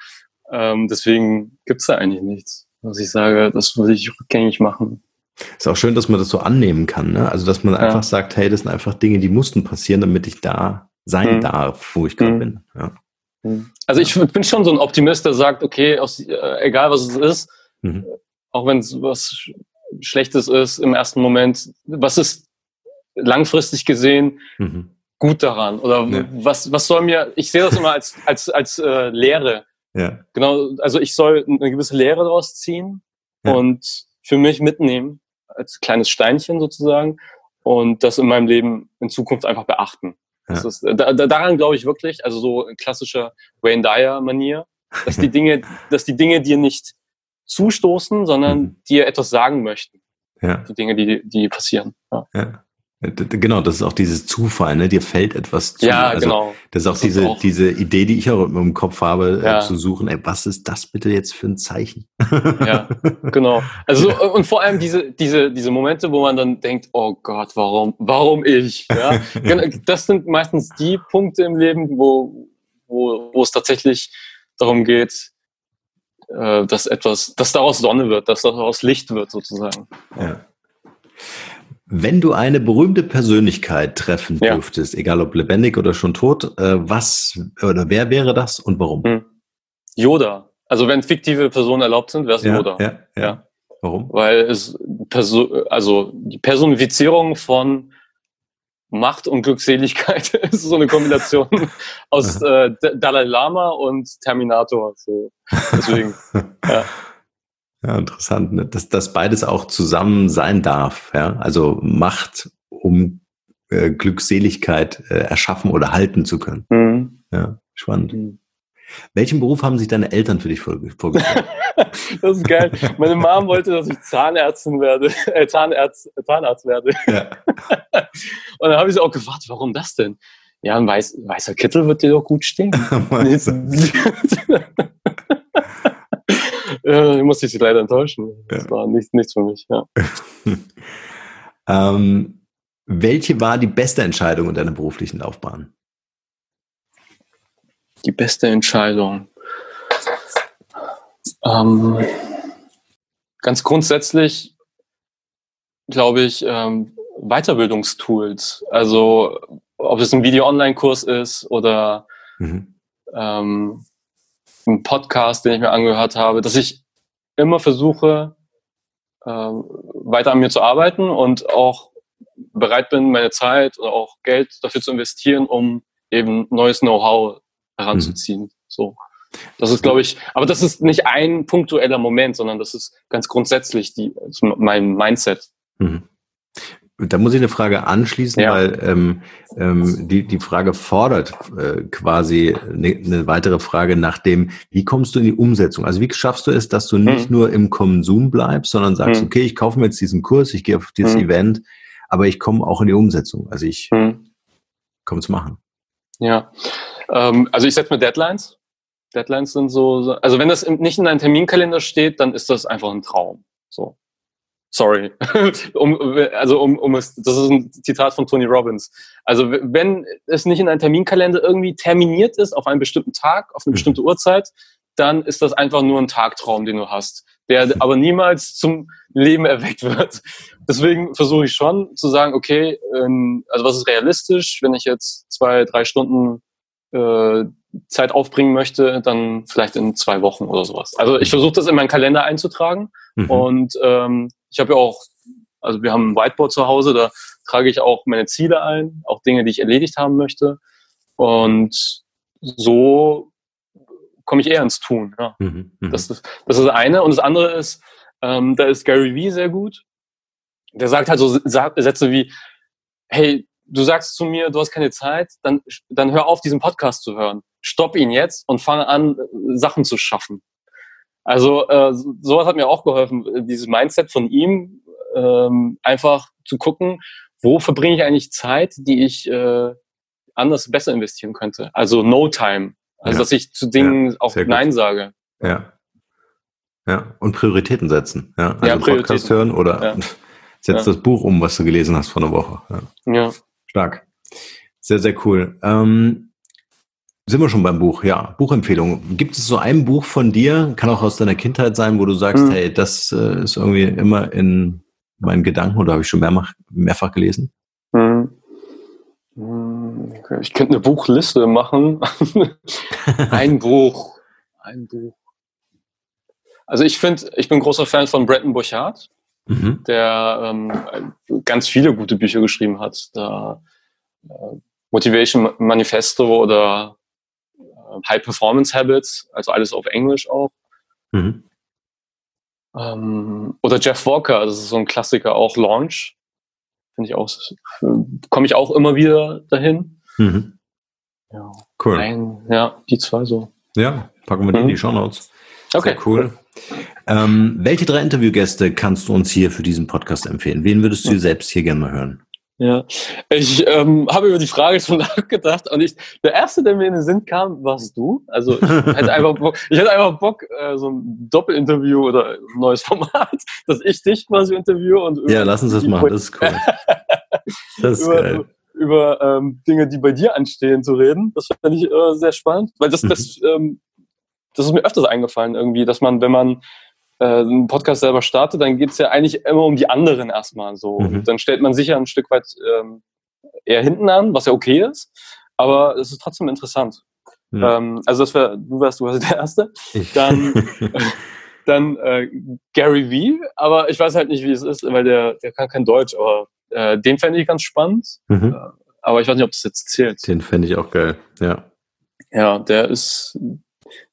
Ähm, deswegen gibt's da eigentlich nichts, was ich sage, das würde ich rückgängig machen. Ist auch schön, dass man das so annehmen kann, ne? Also, dass man Ja. einfach sagt, hey, das sind einfach Dinge, die mussten passieren, damit ich da sein Mhm. darf, wo ich gerade Mhm. bin. Ja. Also ich bin schon so ein Optimist, der sagt, okay, aus, äh, egal was es ist, Mhm. auch wenn es was Sch- Schlechtes ist im ersten Moment, was ist langfristig gesehen Mhm. Gut daran? Oder Ja. was, was soll mir, ich sehe das immer als, als, als äh, Lehre. Ja. Genau, also ich soll eine gewisse Lehre daraus ziehen Ja. und für mich mitnehmen, als kleines Steinchen sozusagen, und das in meinem Leben in Zukunft einfach beachten. Das Ja. ist, da, da, daran glaube ich wirklich, also so in klassischer Wayne Dyer-Manier, dass die Dinge, dass die Dinge dir nicht zustoßen, sondern Mhm. dir etwas sagen möchten. Ja. Die Dinge, die, die passieren. Ja, Ja. D- Genau, das ist auch dieses Zufall, ne? Dir fällt etwas zu. ja also, genau. Das ist auch Das ist diese, auch- diese Idee, die ich auch im Kopf habe, Ja. äh, zu suchen, ey, was ist das bitte jetzt für ein Zeichen? Ja, genau. Also so, und vor allem diese, diese, diese Momente, wo man dann denkt, oh Gott, warum, warum ich? Ja? Genau, Das sind meistens die Punkte im Leben, wo, wo, wo es tatsächlich darum geht, äh, dass etwas, dass daraus Sonne wird, dass daraus Licht wird sozusagen. Ja. Wenn du eine berühmte Persönlichkeit treffen Ja. dürftest, egal ob lebendig oder schon tot, äh, was oder wer wäre das und warum? Hm. Yoda. Also wenn fiktive Personen erlaubt sind, wäre es ja, Yoda. ja, ja, Ja. Warum? Weil es Perso also die Personifizierung von Macht und Glückseligkeit ist so eine Kombination aus äh, Dalai Lama und Terminator. So. Deswegen, ja. Ja, interessant, ne? dass das beides auch zusammen sein darf. Ja? Also Macht, um äh, Glückseligkeit äh, erschaffen oder halten zu können. Mhm. Ja, spannend. Mhm. Welchen Beruf haben sich deine Eltern für dich vorge- vorgestellt? Das ist geil. Meine Mom wollte, dass ich Zahnärztin werde, äh, Zahnarzt, Zahnarzt werde. ja. Und dann habe ich sie auch gefragt, warum das denn? Ja, ein weiß, weißer Kittel wird dir doch gut stehen. ja, ich musste sie leider enttäuschen. Das Ja. war nicht, nichts für mich. Ja. ähm, welche war die beste Entscheidung in deiner beruflichen Laufbahn? Die beste Entscheidung. Ähm, ganz grundsätzlich glaube ich ähm, Weiterbildungstools. Also ob es ein Video-Online-Kurs ist oder Mhm. ähm, ein Podcast, den ich mir angehört habe, dass ich immer versuche, ähm, weiter an mir zu arbeiten und auch bereit bin, meine Zeit oder auch Geld dafür zu investieren, um eben neues Know-how heranzuziehen. So. Das ist, glaube ich, aber das ist nicht ein punktueller Moment, sondern das ist ganz grundsätzlich die, mein Mindset. Mhm. Da muss ich eine Frage anschließen, Ja. weil ähm, ähm, die, die Frage fordert äh, quasi eine, eine weitere Frage nach dem, wie kommst du in die Umsetzung? Also wie schaffst du es, dass du nicht Mhm. nur im Konsum bleibst, sondern sagst, Mhm. okay, ich kaufe mir jetzt diesen Kurs, ich gehe auf dieses Mhm. Event, aber ich komme auch in die Umsetzung. Also ich Hm. komme zu machen. Ja, ähm, also ich setze mir Deadlines. Deadlines sind so, so- also wenn das nicht in deinem Terminkalender steht, dann ist das einfach ein Traum. So. Sorry. um, also um, um es, das ist ein Zitat von Tony Robbins. Also wenn es nicht in deinem Terminkalender irgendwie terminiert ist auf einen bestimmten Tag, auf eine Mhm. bestimmte Uhrzeit, dann ist das einfach nur ein Tagtraum, den du hast, der aber niemals zum Leben erweckt wird. Deswegen versuche ich schon zu sagen, okay, ähm, also was ist realistisch, wenn ich jetzt zwei, drei Stunden äh, Zeit aufbringen möchte, dann vielleicht in zwei Wochen oder sowas. Also ich versuche das in meinen Kalender einzutragen Mhm. und ähm, ich habe ja auch, also wir haben ein Whiteboard zu Hause, da trage ich auch meine Ziele ein, auch Dinge, die ich erledigt haben möchte. Und so komme ich eher ins Tun. Ja. Mhm. Mhm. Das ist das ist eine. Und das andere ist, ähm, da ist Gary Vee sehr gut. Der sagt halt so Sa- Sätze wie, hey, du sagst zu mir, du hast keine Zeit, dann, dann hör auf, diesen Podcast zu hören. Stopp ihn jetzt und fange an, Sachen zu schaffen. Also äh, so- sowas hat mir auch geholfen, dieses Mindset von ihm, ähm, einfach zu gucken, wo verbringe ich eigentlich Zeit, die ich äh, anders besser investieren könnte. Also No Time. Also Ja. dass ich zu Dingen auch sehr gut. Nein sage. Ja. Ja. Und Prioritäten setzen. Ja. Also Ja, Podcast hören oder Ja. setz Ja. das Buch um, was du gelesen hast vor einer Woche. Ja. Ja. Stark. Sehr, sehr cool. Ähm, sind wir schon beim Buch? Ja, Buchempfehlung. Gibt es so ein Buch von dir, kann auch aus deiner Kindheit sein, wo du sagst, Mhm. hey, das äh, ist irgendwie immer in meinen Gedanken oder habe ich schon mehrfach, mehrfach gelesen? Hm. hm okay. Ich könnte eine Buchliste machen. ein Buch. Ein Buch. Also ich finde, ich bin großer Fan von Bretton Burchard, mhm. der ähm, ganz viele gute Bücher geschrieben hat. Da, äh, Motivation Manifesto oder High Performance Habits, also alles auf Englisch auch. Mhm. Ähm, oder Jeff Walker, das ist so ein Klassiker, auch Launch. Finde ich auch, komme ich auch immer wieder dahin. Mhm. Ja. Cool. Ein, ja, die zwei so. Ja, packen wir die mhm. in die Show Notes. Okay. Sehr cool. Ähm, welche drei Interviewgäste kannst du uns hier für diesen Podcast empfehlen? Wen würdest du selbst hier gerne mal hören? Ja, ich ähm, habe über die Frage schon nachgedacht und ich, der erste, der mir in den Sinn kam, warst du. Also ich hätte einfach Bock, ich hätte einfach Bock äh, so ein Doppelinterview oder ein neues Format, dass ich dich quasi interviewe und ja, lass uns das machen. Das ist cool. Das ist über, geil. über ähm, Dinge, die bei dir anstehen, zu reden. Das finde ich äh, sehr spannend, weil das, das mhm. ähm, das ist mir öfters eingefallen irgendwie, dass man, wenn man äh, einen Podcast selber startet, dann geht es ja eigentlich immer um die anderen erstmal so. Mhm. Und dann stellt man sich ja ein Stück weit ähm, eher hinten an, was ja okay ist, aber es ist trotzdem interessant. Ja. Ähm, also das wär, du wärst du wärst der Erste. Dann, dann äh, Gary Vee, aber ich weiß halt nicht, wie es ist, weil der, der kann kein Deutsch, aber äh, den fände ich ganz spannend. Mhm. Äh, aber ich weiß nicht, ob das jetzt zählt. Den fände ich auch geil, ja. Ja, der ist,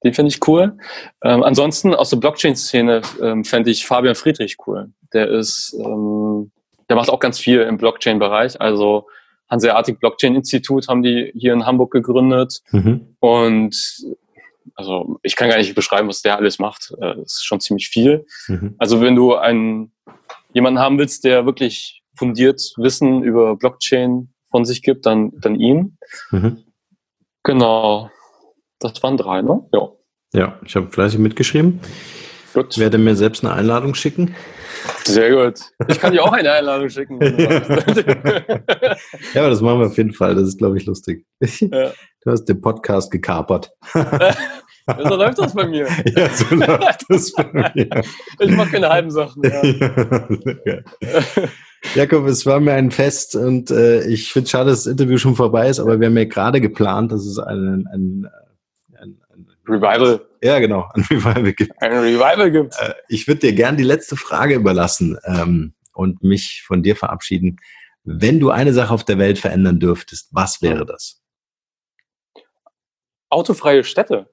den finde ich cool. Ähm, ansonsten aus der Blockchain-Szene ähm, fände ich Fabian Friedrich cool. Der ist, ähm, der macht auch ganz viel im Blockchain-Bereich. Also Hanseatic Blockchain Institut haben die hier in Hamburg gegründet. Mhm. Und also ich kann gar nicht beschreiben, was der alles macht. Äh, das ist schon ziemlich viel. Mhm. Also wenn du einen jemanden haben willst, der wirklich fundiert Wissen über Blockchain von sich gibt, dann, dann ihn. Mhm. Genau. Das waren drei, ne? Ja. Ja, ich habe fleißig mitgeschrieben. Gut. Ich werde mir selbst eine Einladung schicken. Sehr gut. Ich kann dir auch eine Einladung schicken. ja, aber das machen wir auf jeden Fall. Das ist, glaube ich, lustig. Ja. Du hast den Podcast gekapert. so läuft das bei mir. Ja, so läuft das bei mir. Ich mache keine halben Sachen. Ja. Jakob, es war mir ein Fest und äh, ich finde es schade, dass das Interview schon vorbei ist, aber wir haben ja gerade geplant, dass es ein, ein Revival. Ja, genau, ein Revival gibt. Ein Revival gibt. Äh, ich würde dir gern die letzte Frage überlassen ähm, und mich von dir verabschieden. Wenn du eine Sache auf der Welt verändern dürftest, was wäre das? Autofreie Städte.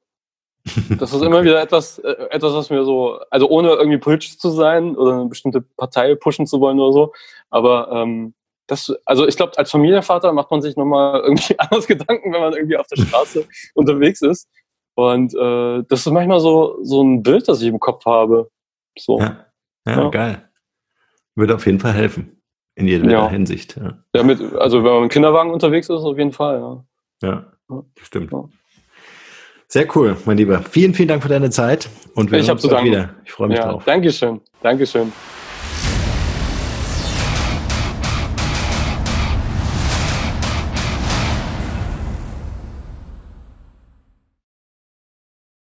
Das ist immer wieder etwas, äh, etwas, was mir so, also ohne irgendwie politisch zu sein oder eine bestimmte Partei pushen zu wollen oder so, aber ähm, das, also ich glaube, als Familienvater macht man sich nochmal irgendwie anders Gedanken, wenn man irgendwie auf der Straße unterwegs ist. Und äh, das ist manchmal so, so ein Bild, das ich im Kopf habe. So. Ja, ja, ja. geil. Würde auf jeden Fall helfen. In jeder ja. Hinsicht. Ja. mit, also wenn man mit Kinderwagen unterwegs ist, auf jeden Fall, ja. Ja, stimmt. Sehr cool, mein Lieber. Vielen, vielen Dank für deine Zeit und wir ich sehen uns wieder. Ich freue mich ja, drauf. Dankeschön. Dankeschön.